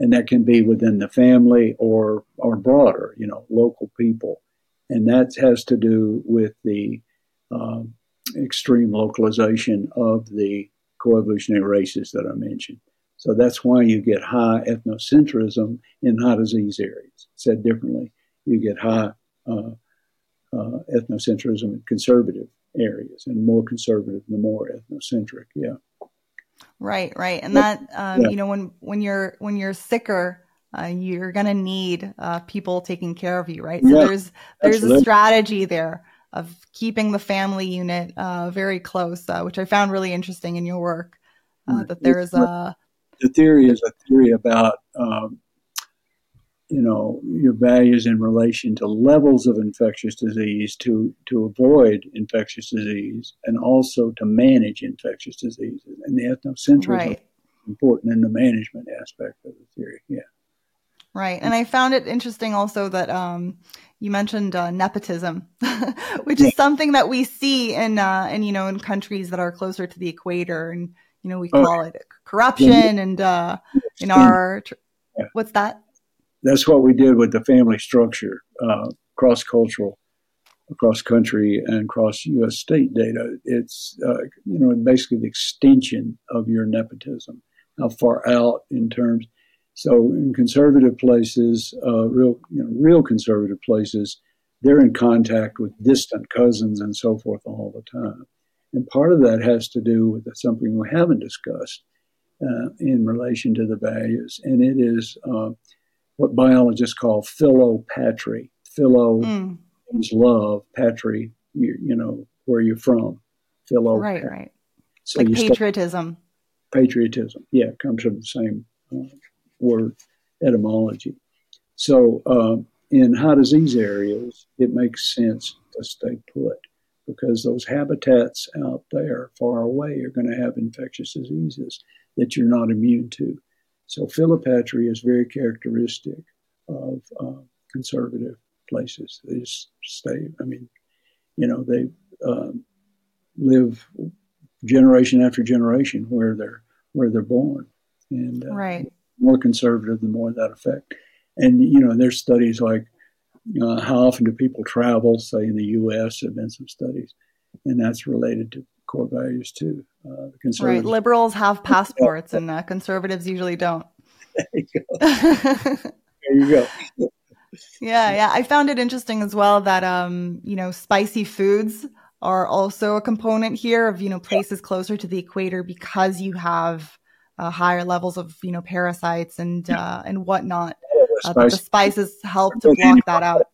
And that can be within the family or, or broader, you know, local people. And that has to do with the um, extreme localization of the coevolutionary races that I mentioned. So that's why you get high ethnocentrism in high disease areas. Said differently, you get high uh, uh, ethnocentrism in conservative areas, and more conservative, the more ethnocentric. Yeah. Right, right, and that um, yeah. you know when when you're when you're sicker, uh, you're gonna need uh, people taking care of you, right? So yeah, there's there's absolutely. a strategy there of keeping the family unit uh, very close, uh, which I found really interesting in your work. Uh, that there is a the theory is a theory about um, you know your values in relation to levels of infectious disease to to avoid infectious disease and also to manage infectious diseases and the ethnocentrism right. important in the management aspect of the theory yeah right and i found it interesting also that um, you mentioned uh, nepotism which is something that we see in uh, in you know in countries that are closer to the equator and you know we call oh. it corruption yeah. and uh, in our yeah. what's that? That's what we did with the family structure, uh, cross cultural, across country and cross U.S. state data. It's uh, you know basically the extension of your nepotism, how far out in terms. So in conservative places, uh, real you know real conservative places, they're in contact with distant cousins and so forth all the time. And part of that has to do with something we haven't discussed uh, in relation to the values, and it is uh, what biologists call philopatry. Philo mm. means love, patry, you, you, know, where you're from. Philo. Right, right. So like patriotism. Start, patriotism, yeah, comes from the same uh, word etymology. So, uh, in high disease areas, it makes sense to stay put because those habitats out there far away are going to have infectious diseases that you're not immune to. So philopatry is very characteristic of uh, conservative places. They just stay. I mean, you know, they uh, live generation after generation where they're where they're born, and uh, right. More conservative, the more that effect. And you know, there's studies like uh, how often do people travel? Say in the U.S., there have been some studies, and that's related to core values too. Uh, right, liberals have passports, and uh, conservatives usually don't. There you go. there you go. yeah, yeah. I found it interesting as well that um, you know, spicy foods are also a component here of you know places closer to the equator because you have uh, higher levels of you know parasites and uh, and whatnot uh, the spices help to block that out.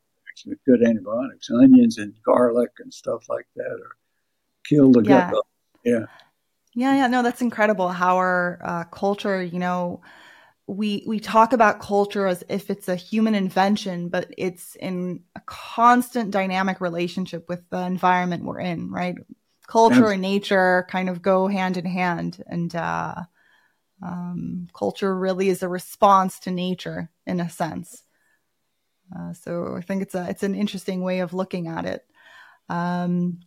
Good antibiotics, onions and garlic and stuff like that, or kill the yeah. gut. Yeah. Yeah, yeah, no, that's incredible how our uh, culture, you know, we we talk about culture as if it's a human invention, but it's in a constant dynamic relationship with the environment we're in, right? Culture and nature kind of go hand in hand, and uh, um, culture really is a response to nature in a sense. Uh, so I think it's a it's an interesting way of looking at it. Um,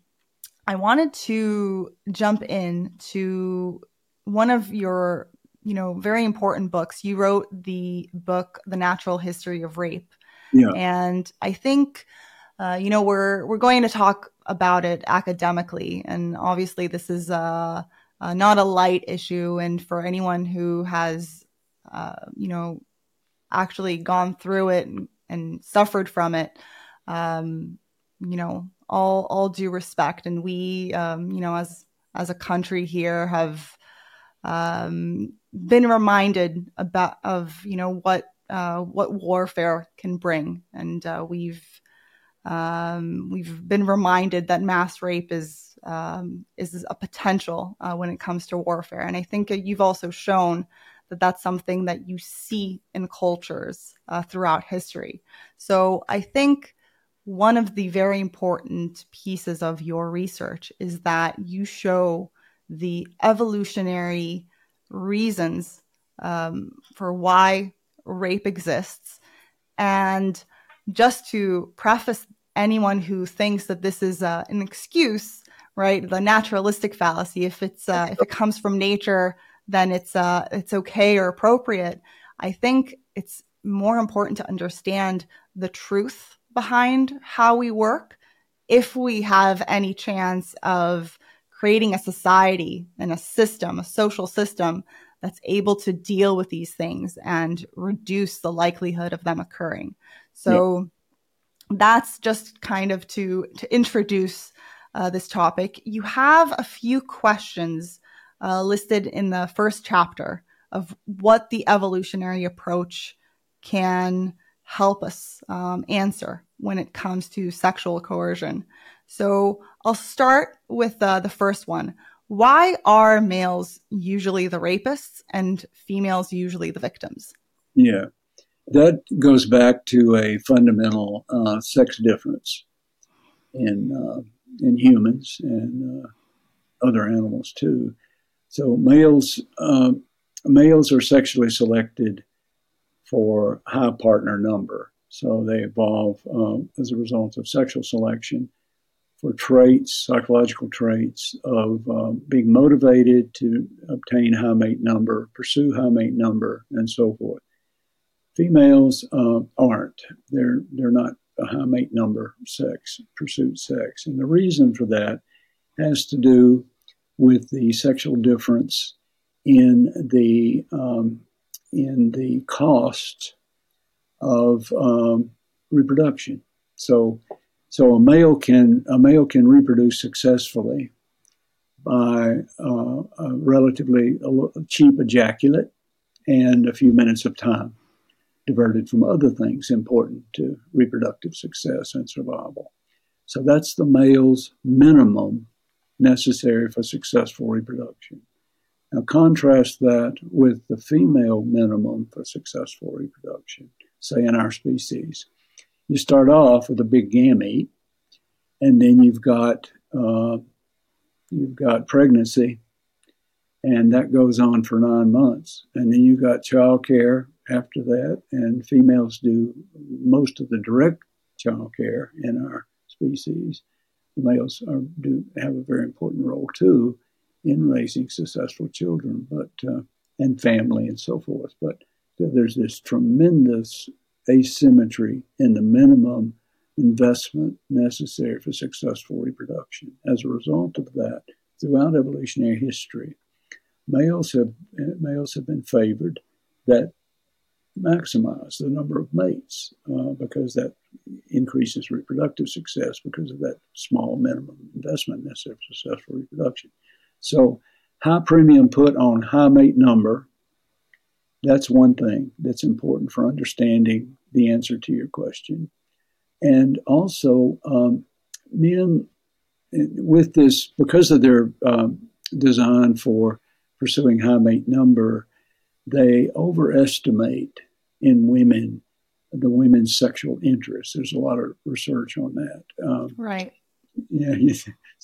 I wanted to jump in to one of your you know very important books. You wrote the book "The Natural History of Rape," yeah. and I think uh, you know we're we're going to talk about it academically, and obviously this is uh, uh, not a light issue. And for anyone who has, uh, you know, actually gone through it and, and suffered from it, um, you know, all all due respect. And we, um, you know, as as a country here, have um, been reminded about of you know what uh, what warfare can bring, and uh, we've um, we've been reminded that mass rape is um, is a potential uh, when it comes to warfare. And I think you've also shown that that's something that you see in cultures uh, throughout history. So I think one of the very important pieces of your research is that you show the evolutionary reasons um, for why rape exists. And just to preface anyone who thinks that this is uh, an excuse right? The naturalistic fallacy. If it's uh, if it comes from nature, then it's uh, it's okay or appropriate. I think it's more important to understand the truth behind how we work if we have any chance of creating a society and a system, a social system that's able to deal with these things and reduce the likelihood of them occurring. So. That's just kind of to to introduce uh, this topic, you have a few questions uh, listed in the first chapter of what the evolutionary approach can help us um, answer when it comes to sexual coercion. So I'll start with uh, the first one. Why are males usually the rapists and females usually the victims? Yeah, that goes back to a fundamental uh, sex difference in uh, in humans and uh, other animals too. So males uh, males are sexually selected for high partner number. So they evolve um, as a result of sexual selection. for traits, psychological traits of uh, being motivated to obtain high mate number, pursue high mate number, and so forth. Females uh, aren't. They're they're not a high mate number sex pursuit sex, and the reason for that has to do with the sexual difference in the um, in the cost of um, reproduction. So, so a male can a male can reproduce successfully by uh, a relatively cheap ejaculate and a few minutes of time diverted from other things important to reproductive success and survival. So that's the male's minimum necessary for successful reproduction. Now, contrast that with the female minimum for successful reproduction, say in our species. You start off with a big gamete, and then you've got uh, you've got pregnancy, and that goes on for nine months, and then you've got child care after that, and females do most of the direct child care in our species. The males are, do have a very important role too in raising successful children, but uh, and family and so forth. But there's this tremendous asymmetry in the minimum investment necessary for successful reproduction. As a result of that, throughout evolutionary history, males have males have been favored that maximize the number of mates uh, because that increases reproductive success because of that small minimum investment necessary for successful reproduction. So, high premium put on high mate number. That's one thing that's important for understanding the answer to your question. And also, um, men with this, because of their um, design for pursuing high mate number, they overestimate in women the women's sexual interest. There's a lot of research on that. Um, right. Yeah.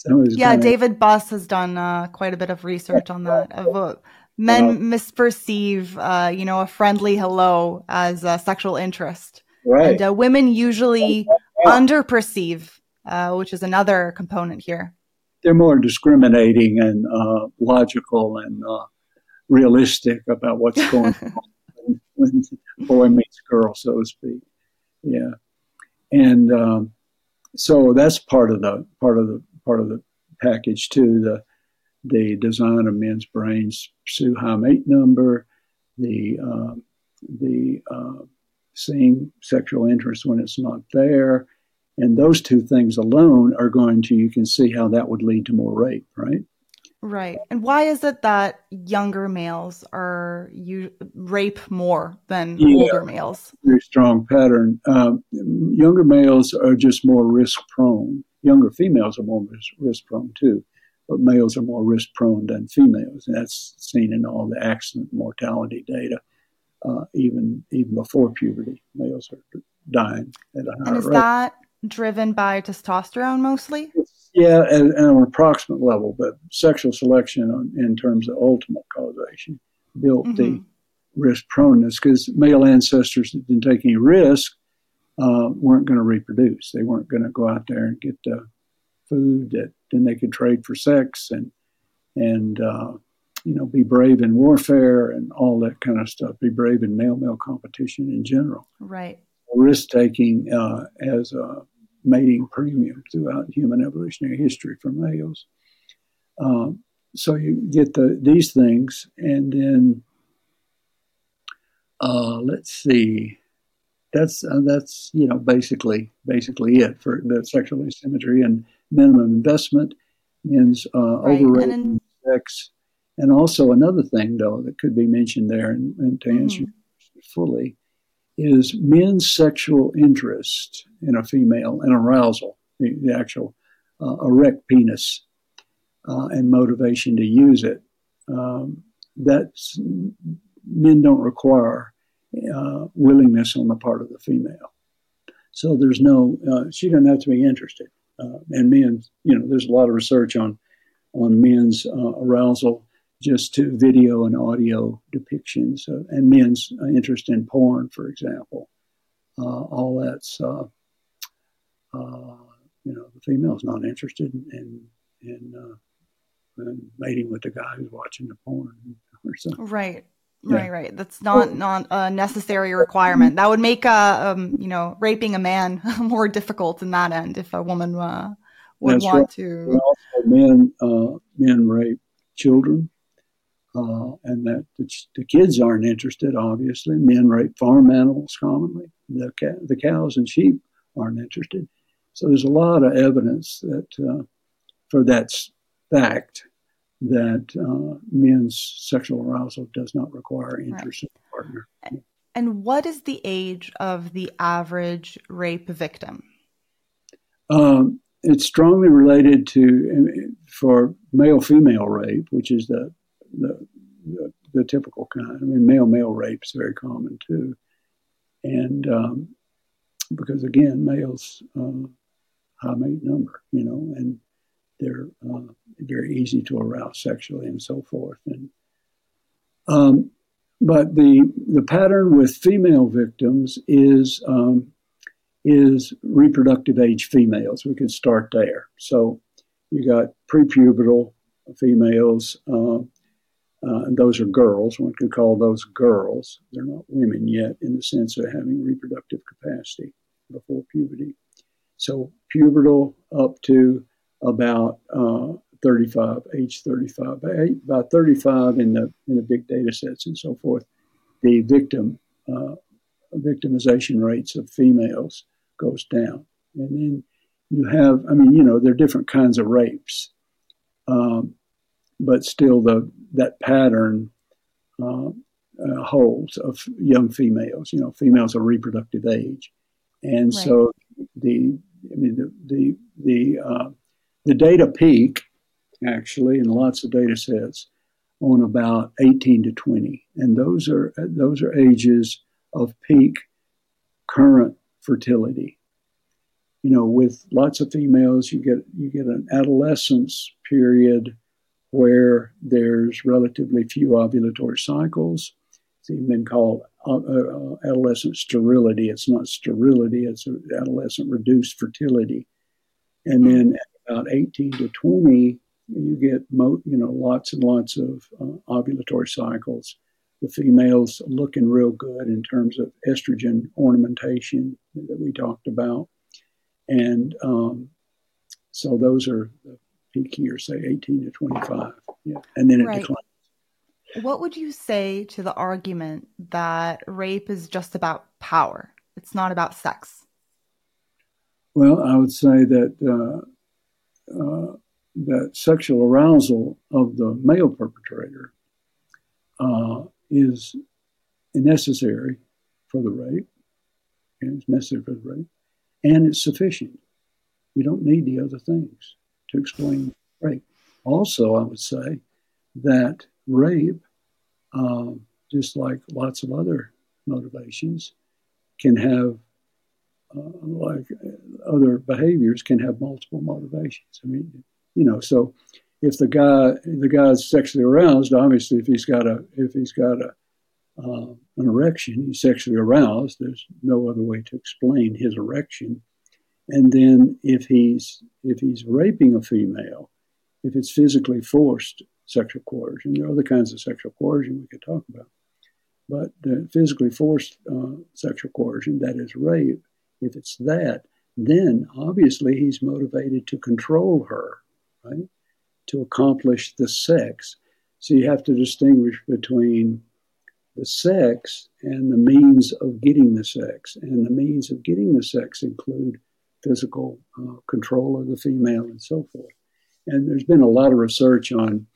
yeah. David Buss has done uh, quite a bit of research on that. Of uh, men uh, misperceive, uh, you know, a friendly hello as a sexual interest, right? And uh, women usually underperceive, uh, which is another component here. They're more discriminating and logical and realistic about what's going on when boy meets girl, so to speak. Yeah, and um, so that's part of the part of the part of the package too. The the design of men's brains pursue high mate number, the uh, the uh, seeing sexual interest when it's not there, and those two things alone are going to you can see how that would lead to more rape, right? Right. And why is it that younger males are you rape more than yeah, older males? Very strong pattern. Um, younger males are just more risk prone. Younger females are more risk prone too, but males are more risk prone than females. And that's seen in all the accident mortality data. Uh, even even before puberty, males are dying at a higher rate. And is rate. that driven by testosterone mostly? It's yeah, at, at an approximate level, but sexual selection in terms of ultimate causation built mm-hmm. the risk proneness because male ancestors that didn't take any risk uh, weren't going to reproduce. They weren't going to go out there and get uh, food that then they could trade for sex and and uh, you know be brave in warfare and all that kind of stuff. Be brave in male male competition in general. Right. Risk taking uh, as a mating premium throughout human evolutionary history for males. Um, so you get the these things, and then uh, let's see. That's uh, that's you know basically basically it for the sexual asymmetry and minimum investment means uh, right. overrating sex. And also another thing though that could be mentioned there, and, and to answer mm-hmm. fully, is men's sexual interest in a female and arousal, the, the actual uh, erect penis uh, and motivation to use it. Um, that's men don't require uh, willingness on the part of the female. So there's no, uh, she doesn't have to be interested. Uh, and men, you know, there's a lot of research on on men's uh, arousal just to video and audio depictions uh, and men's interest in porn, for example. Uh, all that's uh, uh you know, the female's not interested in in, uh, in mating with the guy who's watching the porn or something. Right. Yeah. Right, right. That's not not a necessary requirement. That would make uh, um, you know, raping a man more difficult in that end if a woman uh, would That's want right. to. Also, men uh, men rape children, uh, and that the, the, kids aren't interested. Obviously, men rape farm animals commonly. The the cows and sheep aren't interested. So there's a lot of evidence that uh, for that fact that uh, men's sexual arousal does not require interest right. in the partner. And what is the age of the average rape victim? Um, it's strongly related to for male female rape, which is the, the the, the typical kind. I mean, male male rape is very common too, and um, because again, males uh, high mate number, you know, and they're uh, very easy to arouse sexually and so forth. And um, but the the pattern with female victims is um, is reproductive age females. We could start there. So you got prepubertal females, uh, uh, and those are girls. One could call those girls. They're not women yet in the sense of having reproductive capacity before puberty. So pubertal up to about uh, 35, age 35. By, by 35 in the in the big data sets and so forth, the victim uh, victimization rates of females goes down. And then you have, I mean, you know, there are different kinds of rapes, um, but still the that pattern uh, uh, holds of young females. You know, females of reproductive age, and right. so the I mean the the the uh, the data peak actually in lots of data sets on about 18 to 20 and those are those are ages of peak current fertility you know with lots of females you get you get an adolescence period where there's relatively few ovulatory cycles. It's even been called uh, uh, adolescent sterility. It's not sterility it's adolescent reduced fertility. And then hmm about 18 to 20, you get mo- you know lots and lots of uh, ovulatory cycles. The females looking real good in terms of estrogen ornamentation that we talked about, and um, so those are the peak years, say 18 to 25, yeah, and then it right. declines. What would you say to the argument that rape is just about power? It's not about sex. Well, I would say that uh, uh, that sexual arousal of the male perpetrator uh, is necessary for the rape, and it's necessary for the rape, and it's sufficient. You don't need the other things to explain rape. Also, I would say that rape, uh, just like lots of other motivations, can have uh, like other behaviors can have multiple motivations. I mean, you know, so if the guy the guy's sexually aroused, obviously, if he's got a if he's got a uh, an erection, he's sexually aroused. There's no other way to explain his erection. And then if he's if he's raping a female, if it's physically forced sexual coercion, there are other kinds of sexual coercion we could talk about. But physically forced uh, sexual coercion, that is rape, if it's that, then obviously he's motivated to control her, right? To accomplish the sex. So you have to distinguish between the sex and the means of getting the sex. And the means of getting the sex include physical uh, control of the female and so forth. And there's been a lot of research on,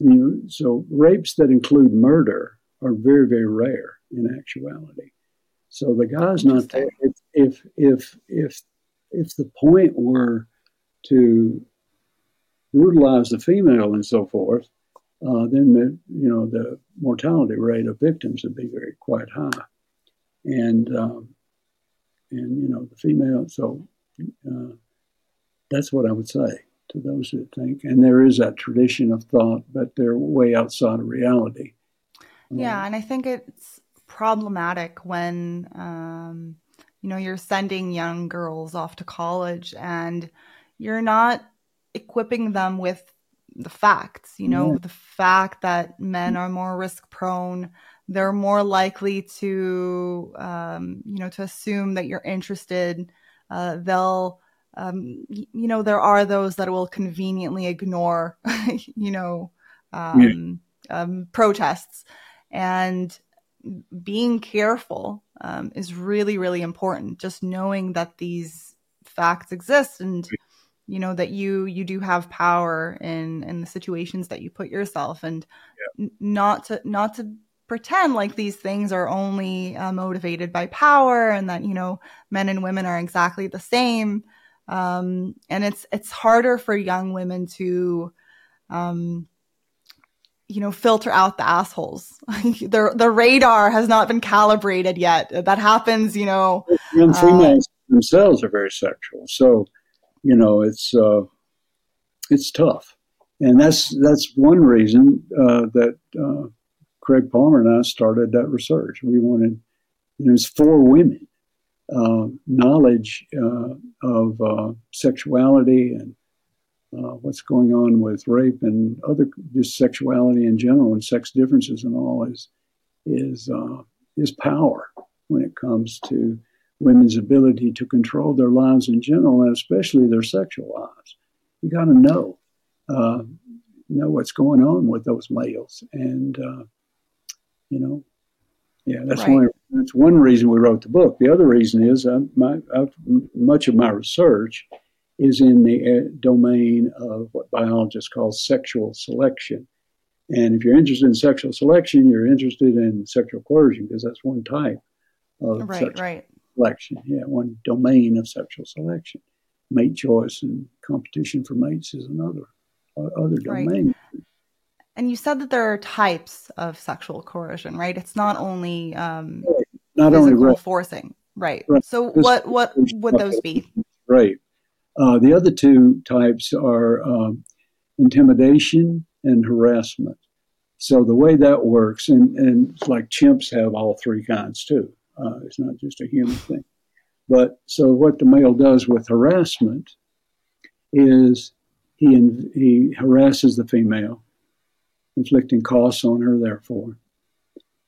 I mean, so rapes that include murder are very, very rare in actuality. So the guy's not there. If, if if if if the point were to brutalize the female and so forth, uh, then the you know the mortality rate of victims would be very quite high, and um, and you know the female. So uh, that's what I would say to those that think. And there is that tradition of thought, but they're way outside of reality. Yeah, um, and I think it's problematic when um, you know you're sending young girls off to college and you're not equipping them with the facts, you know, yeah. the fact that men are more risk prone. They're more likely to, um, you know, to assume that you're interested. Uh, they'll, um, you know, there are those that will conveniently ignore, you know, um, yeah. Um, protests. And being careful um, is really, really important. Just knowing that these facts exist and you know that you you do have power in in the situations that you put yourself and yeah. not to not to pretend like these things are only uh, motivated by power and that you know men and women are exactly the same. Um, and it's it's harder for young women to um, you know filter out the assholes. The the radar has not been calibrated yet. That happens you know young females uh, themselves are very sexual. So you know, it's uh, it's tough, and that's that's one reason uh, that uh, Craig Palmer and I started that research. We wanted, you know, it's for women, uh, knowledge uh, of uh, sexuality and what's going on with rape and other just sexuality in general and sex differences and all is is is power when it comes to women's ability to control their lives in general, and especially their sexual lives. You got to know, uh, know what's going on with those males, and uh, you know, yeah, that's right. one. That's one reason we wrote the book. The other reason is uh, my, much of my research is in the uh, domain of what biologists call sexual selection. And if you're interested in sexual selection, you're interested in sexual coercion because that's one type of right, right selection. Yeah, one domain of sexual selection. Mate choice and competition for mates is another uh, other domain. Right. And you said that there are types of sexual coercion, right? It's not only um, not only rape. forcing, right? right. So this, what what would those be? Right. Uh, the other two types are um, intimidation and harassment. So the way that works, and, and like chimps have all three kinds too. Uh, it's not just a human thing. But so what the male does with harassment is he he harasses the female, inflicting costs on her, therefore,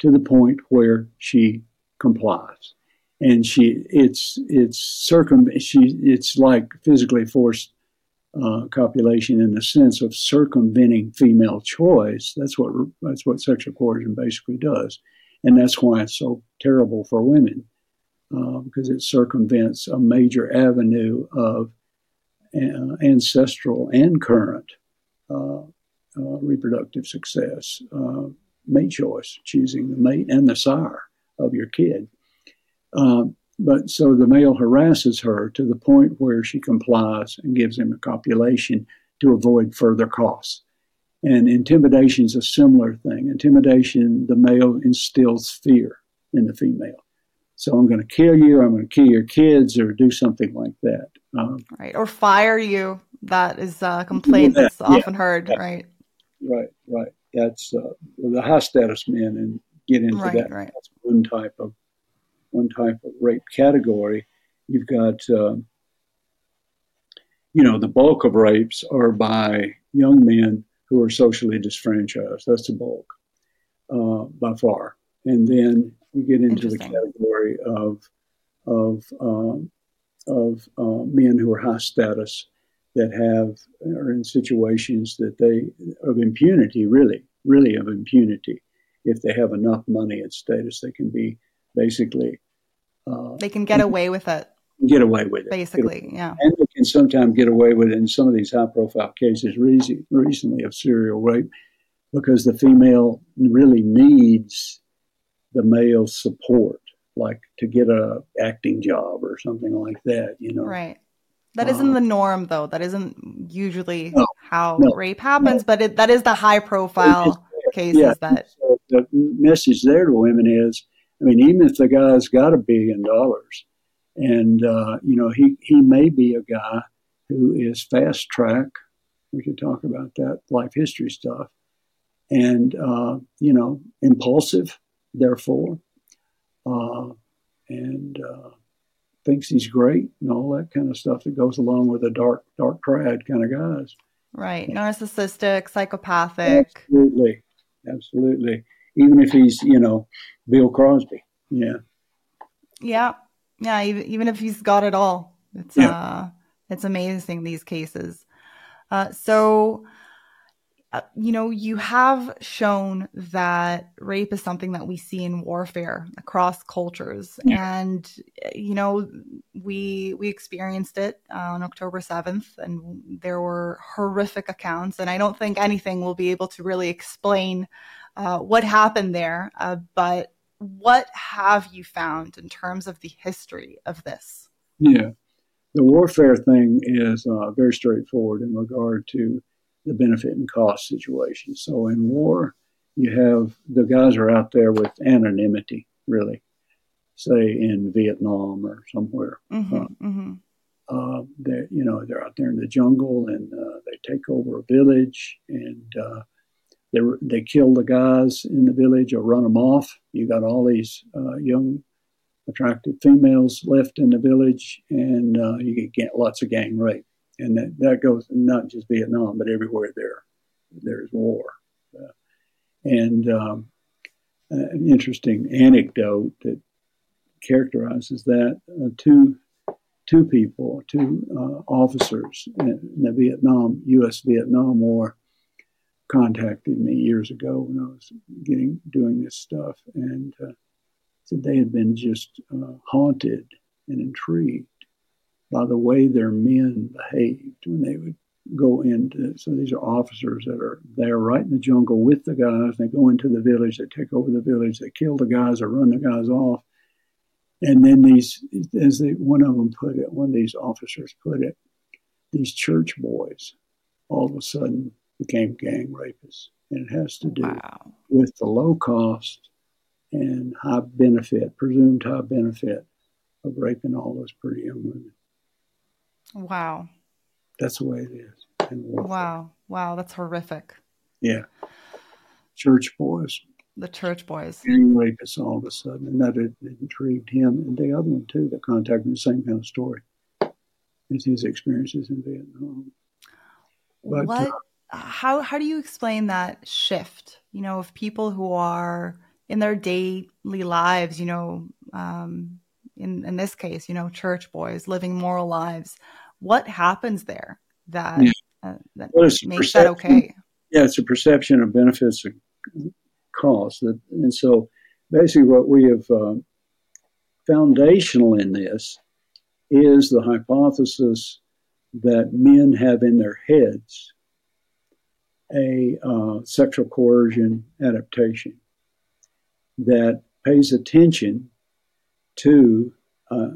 to the point where she complies, and she it's it's circum she it's like physically forced uh, copulation in the sense of circumventing female choice. That's what that's what sexual coercion basically does. And that's why it's so terrible for women, uh, because it circumvents a major avenue of uh, ancestral and current uh, reproductive success, uh, mate choice, choosing the mate and the sire of your kid. Um, but so the male harasses her to the point where she complies and gives him a copulation to avoid further costs. And intimidation is a similar thing. Intimidation, the male instills fear in the female. So I'm going to kill you, I'm going to kill your kids, or do something like that. Um, right. Or fire you. That is a complaint that, that's often yeah, heard, right? Right, right. That's uh, the high status men and get into right, that. Right. That's one type of one type of rape category. You've got, uh, you know, the bulk of rapes are by young men who are socially disfranchised. That's the bulk uh, by far. And then you get into the category of of um, of uh, men who are high status that have are in situations that they of impunity, really, really of impunity. If they have enough money and status, they can be basically uh, they can get away with it get away with it. Basically, yeah. And they can sometimes get away with it in some of these high profile cases recently of serial rape because the female really needs the male support, like to get a acting job or something like that, you know. Right. That not the norm, though. That isn't usually no, how no, rape happens, no. but it, that is the high profile cases yeah. that. So the message there to women is I mean, even if the guy's got a billion dollars, and, uh, you know, he, he may be a guy who is fast track. We could talk about that life history stuff. And, uh, you know, impulsive, therefore, uh, and uh, thinks he's great and all that kind of stuff that goes along with the dark, dark triad kind of guys. Right. Narcissistic, psychopathic. Absolutely. Absolutely. Even if he's, you know, Bill Cosby. Yeah. Yeah. Yeah. Even, even if he's got it all. It's, yeah. uh, it's amazing these cases. Uh, so, you know, you have shown that rape is something that we see in warfare across cultures, yeah. and you know, we we experienced it uh, on October seventh, and there were horrific accounts, and I don't think anything will be able to really explain uh, what happened there. Uh, but what have you found in terms of the history of this? Yeah, the warfare thing is uh, very straightforward in regard to the benefit and cost situation. So in war, you have the guys are out there with anonymity, really, say in Vietnam or somewhere. Mm-hmm, uh, mm-hmm. Uh, they you know they're out there in the jungle and uh, they take over a village and uh, they they kill the guys in the village or run them off. You got all these uh, young attractive females left in the village, and uh, you get lots of gang rape and that, that goes not just Vietnam, but everywhere there there's war. Uh, and um, an interesting anecdote that characterizes that uh, two two people, two uh, officers in the Vietnam U.S. Vietnam War contacted me years ago when I was getting doing this stuff, and uh, said they had been just uh, haunted and intrigued by the way their men behaved when they would go into. So these are officers that are there right in the jungle with the guys. They go into the village, they take over the village, they kill the guys or run the guys off. And then these, as they, one of them put it, one of these officers put it, these church boys all of a sudden became gang rapists. And it has to do wow. with the low cost and high benefit, presumed high benefit of raping all those pretty young women. Wow. That's the way it is. Wow. Wow. That's horrific. Yeah. Church boys. The church boys. Being rapists all of a sudden. And that intrigued him and the other one too that contacted me, the same kind of story. Is his experiences in Vietnam. But, what? Uh, how how do you explain that shift? You know, of people who are in their daily lives, you know, um, in, in this case, you know, church boys living moral lives. What happens there that, yeah. uh, that well, makes that okay? Yeah, it's a perception of benefits and costs. That, and so basically what we have uh, foundational in this is the hypothesis that men have in their heads a uh, sexual coercion adaptation that pays attention to uh,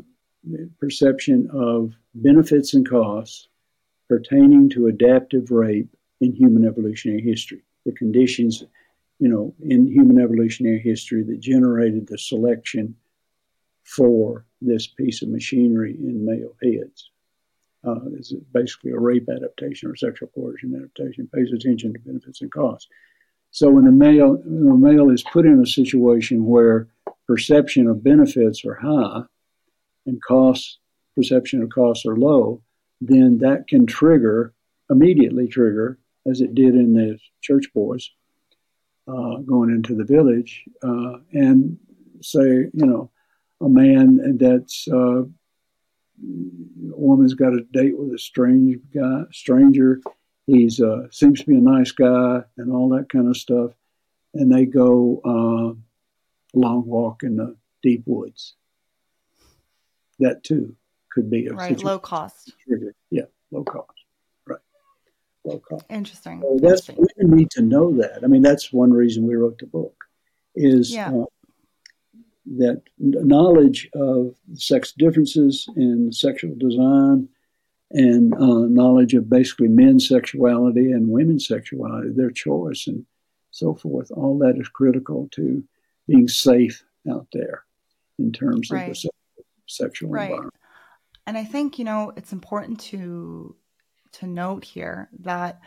perception of benefits and costs pertaining to adaptive rape in human evolutionary history. The conditions, you know, in human evolutionary history that generated the selection for this piece of machinery in male heads. Uh, is basically a rape adaptation or sexual coercion adaptation, pays attention to benefits and costs. So when the male, the male is put in a situation where perception of benefits are high and costs, perception of costs are low, then that can trigger, immediately trigger, as it did in the church boys uh, going into the village, uh, and say, you know, a man that's uh, a woman's got a date with a strange guy, stranger. He's uh, seems to be a nice guy and all that kind of stuff, and they go uh, long walk in the deep woods. That too could be a right low cost. Yeah, low cost. Right, low cost. Interesting. So that's Interesting. we need to know that. I mean, that's one reason we wrote the book. Is yeah. uh, that knowledge of sex differences in sexual design and uh, knowledge of basically men's sexuality and women's sexuality, their choice, and so forth. All that is critical to being safe out there in terms right. of the sexual right. environment. And I think you know it's important to to note here that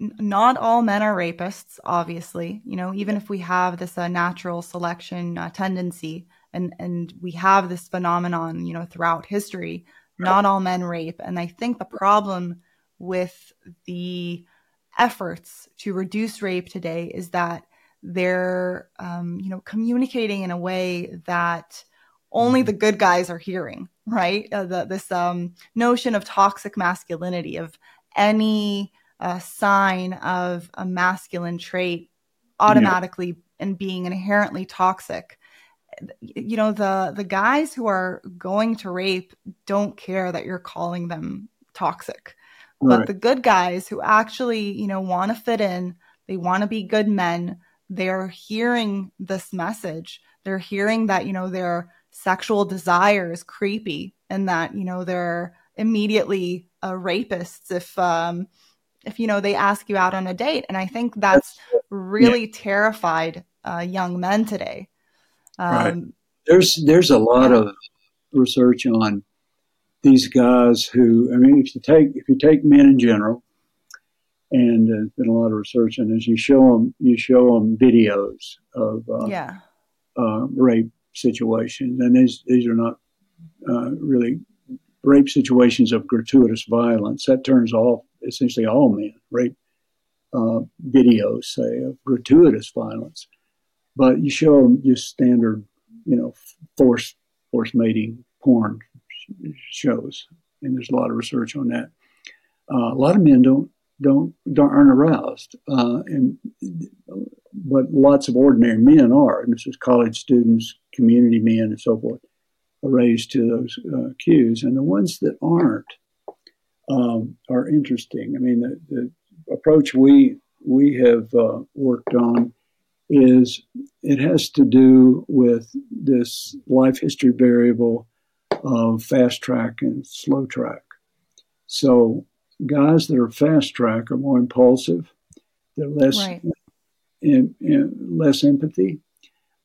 not all men are rapists obviously you know even if we have this uh, natural selection uh, tendency and and we have this phenomenon, you know, throughout history. Not all men rape, and I think the problem with the efforts to reduce rape today is that they're um, you know communicating in a way that only the good guys are hearing right uh, the, this um, notion of toxic masculinity of any uh, sign of a masculine trait automatically yeah. and being inherently toxic you know the the guys who are going to rape don't care that you're calling them toxic. But the good guys who actually you know want to fit in they want to be good men they're hearing this message. They're hearing that you know their sexual desire is creepy and that you know they're immediately uh, rapists if um if you know they ask you out on a date. And i think that's, that's really yeah. terrified uh, young men today um, right. there's there's a lot of research on these guys who i mean if you take if you take men in general and there's been a lot of research on this. You show them, you show them videos of uh, yeah. uh, rape situations, and these these are not uh, really rape situations of gratuitous violence. That turns off essentially all men. Rape uh, videos, say, of gratuitous violence, but you show them just standard, you know, force force mating porn shows, and there's a lot of research on that. Uh, a lot of men don't don't, don't aren't aroused, uh, and but lots of ordinary men are. And this is college students, community men, and so forth, are raised to those uh, cues. And the ones that aren't um, are interesting. I mean, the, the approach we we have uh, worked on is it has to do with this life history variable of fast track and slow track. So guys that are fast track are more impulsive. They're less right. in, in, less empathy.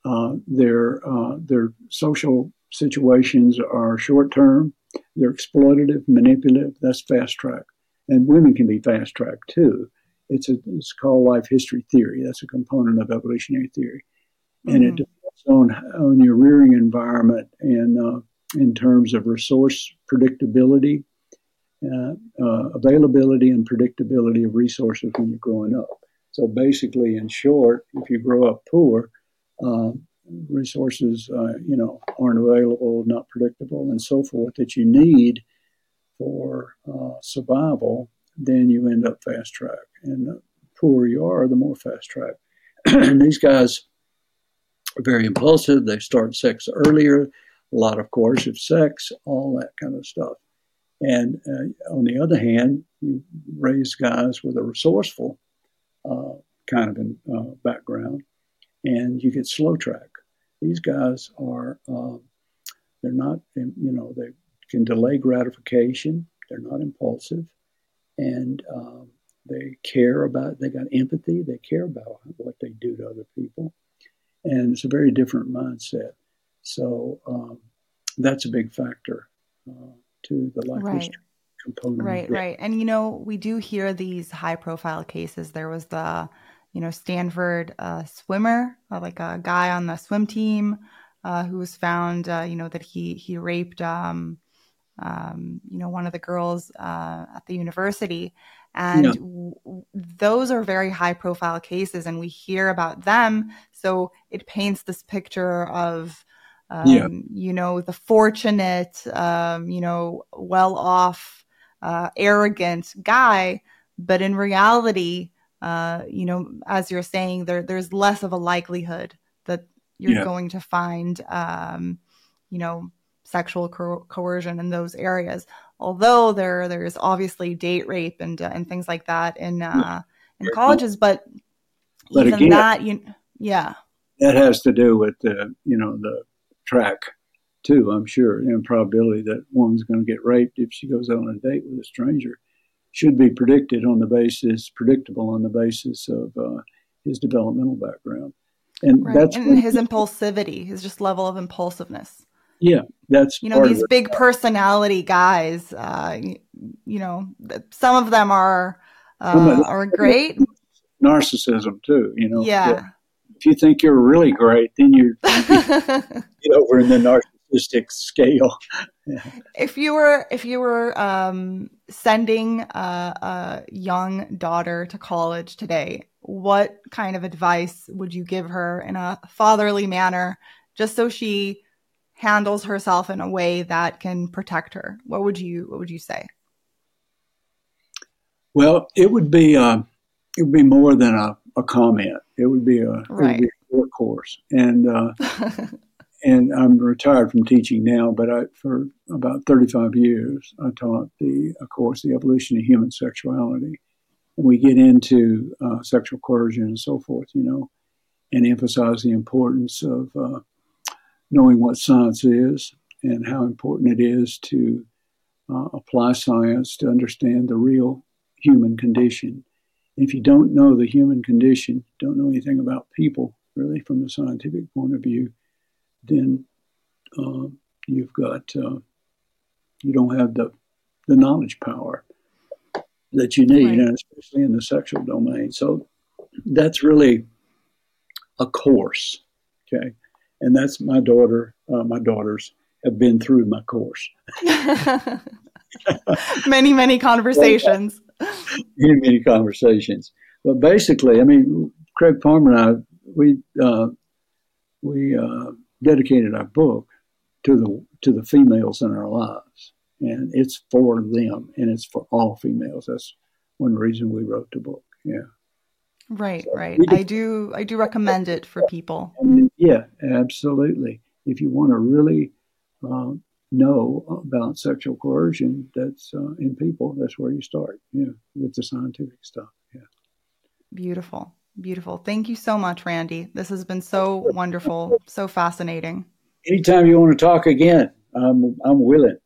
Uh, their uh, their social situations are short term. They're exploitative, manipulative. That's fast track, and women can be fast track too. It's a it's called life history theory. That's a component of evolutionary theory, mm-hmm. and it mm-hmm. depends on on your rearing environment and uh, in terms of resource predictability uh, uh, availability and predictability of resources when you're growing up. So basically, in short, if you grow up poor, uh, resources uh, you know aren't available, not predictable, and so forth that you need for uh, survival, then you end up fast track. And the poorer you are, the more fast track. and these guys are very impulsive. They start sex earlier, a lot of coercive sex, all that kind of stuff. And uh, on the other hand, you raise guys with a resourceful uh, kind of an, uh, background, and you get slow track. These guys are, um, they're not, you know, they can delay gratification, they're not impulsive, and um, they care about, they got empathy, they care about what they do to other people. And it's a very different mindset. So um, that's a big factor. Uh, to the life right. history component. Right, right. And you know, we do hear these high profile cases. There was the, you know, Stanford uh, swimmer, uh, like a guy on the swim team uh, who was found, uh, you know, that he he raped, um, um, you know, one of the girls uh, at the university. And yeah. w- those are very high profile cases, and we hear about them. So it paints this picture of um, yeah. you know, the fortunate, um, you know, well off, uh, arrogant guy. But in reality, uh, you know, as you're saying, there there's less of a likelihood that you're yeah. going to find, um, you know, sexual co- coercion in those areas. Although there there's obviously date rape and uh, and things like that in uh, in colleges, but, but even again, that, you yeah, that has to do with the you know the track too, I'm sure. And probability that one's going to get raped if she goes on a date with a stranger should be predicted on the basis, predictable on the basis of uh, his developmental background. And right. that's and his impulsivity, his just level of impulsiveness. Yeah, that's you know these big personality guys. Uh, you, know, some of them are uh, are great. Narcissism too. You know. Yeah. yeah if you think you're really great, then you get over in the narcissistic scale. If you were if you were um, sending a, a young daughter to college today, what kind of advice would you give her in a fatherly manner, just so she handles herself in a way that can protect her? What would you What would you say? Well, it would be uh, it would be more than a, a comment. It would be a, right. be a and uh, and I'm retired from teaching now, but I, for about 35 years I taught the of course the evolution of human sexuality, and we get into uh, sexual coercion and so forth, you know, and emphasize the importance of uh, knowing what science is and how important it is to uh, apply science to understand the real human condition. If you don't know the human condition, don't know anything about people, really, from the scientific point of view, then uh, you've got uh, you don't have the the knowledge power that you need, right. and especially in the sexual domain. So that's really a course, okay, and that's my daughter. Uh, my daughters have been through my course. many, many conversations. many, many conversations. But basically, I mean, Craig Palmer and I, we uh, we uh, dedicated our book to the to the females in our lives, and it's for them, and it's for all females. That's one reason we wrote the book. Yeah. Right, so right. I do I do recommend it for people. Yeah, absolutely. If you want to really uh, know about sexual coercion that's uh, in people, that's where you start. Yeah, with the scientific stuff. Yeah. Beautiful. Beautiful. Thank you so much, Randy. This has been so wonderful, so fascinating. Anytime you want to talk again, I'm I'm willing.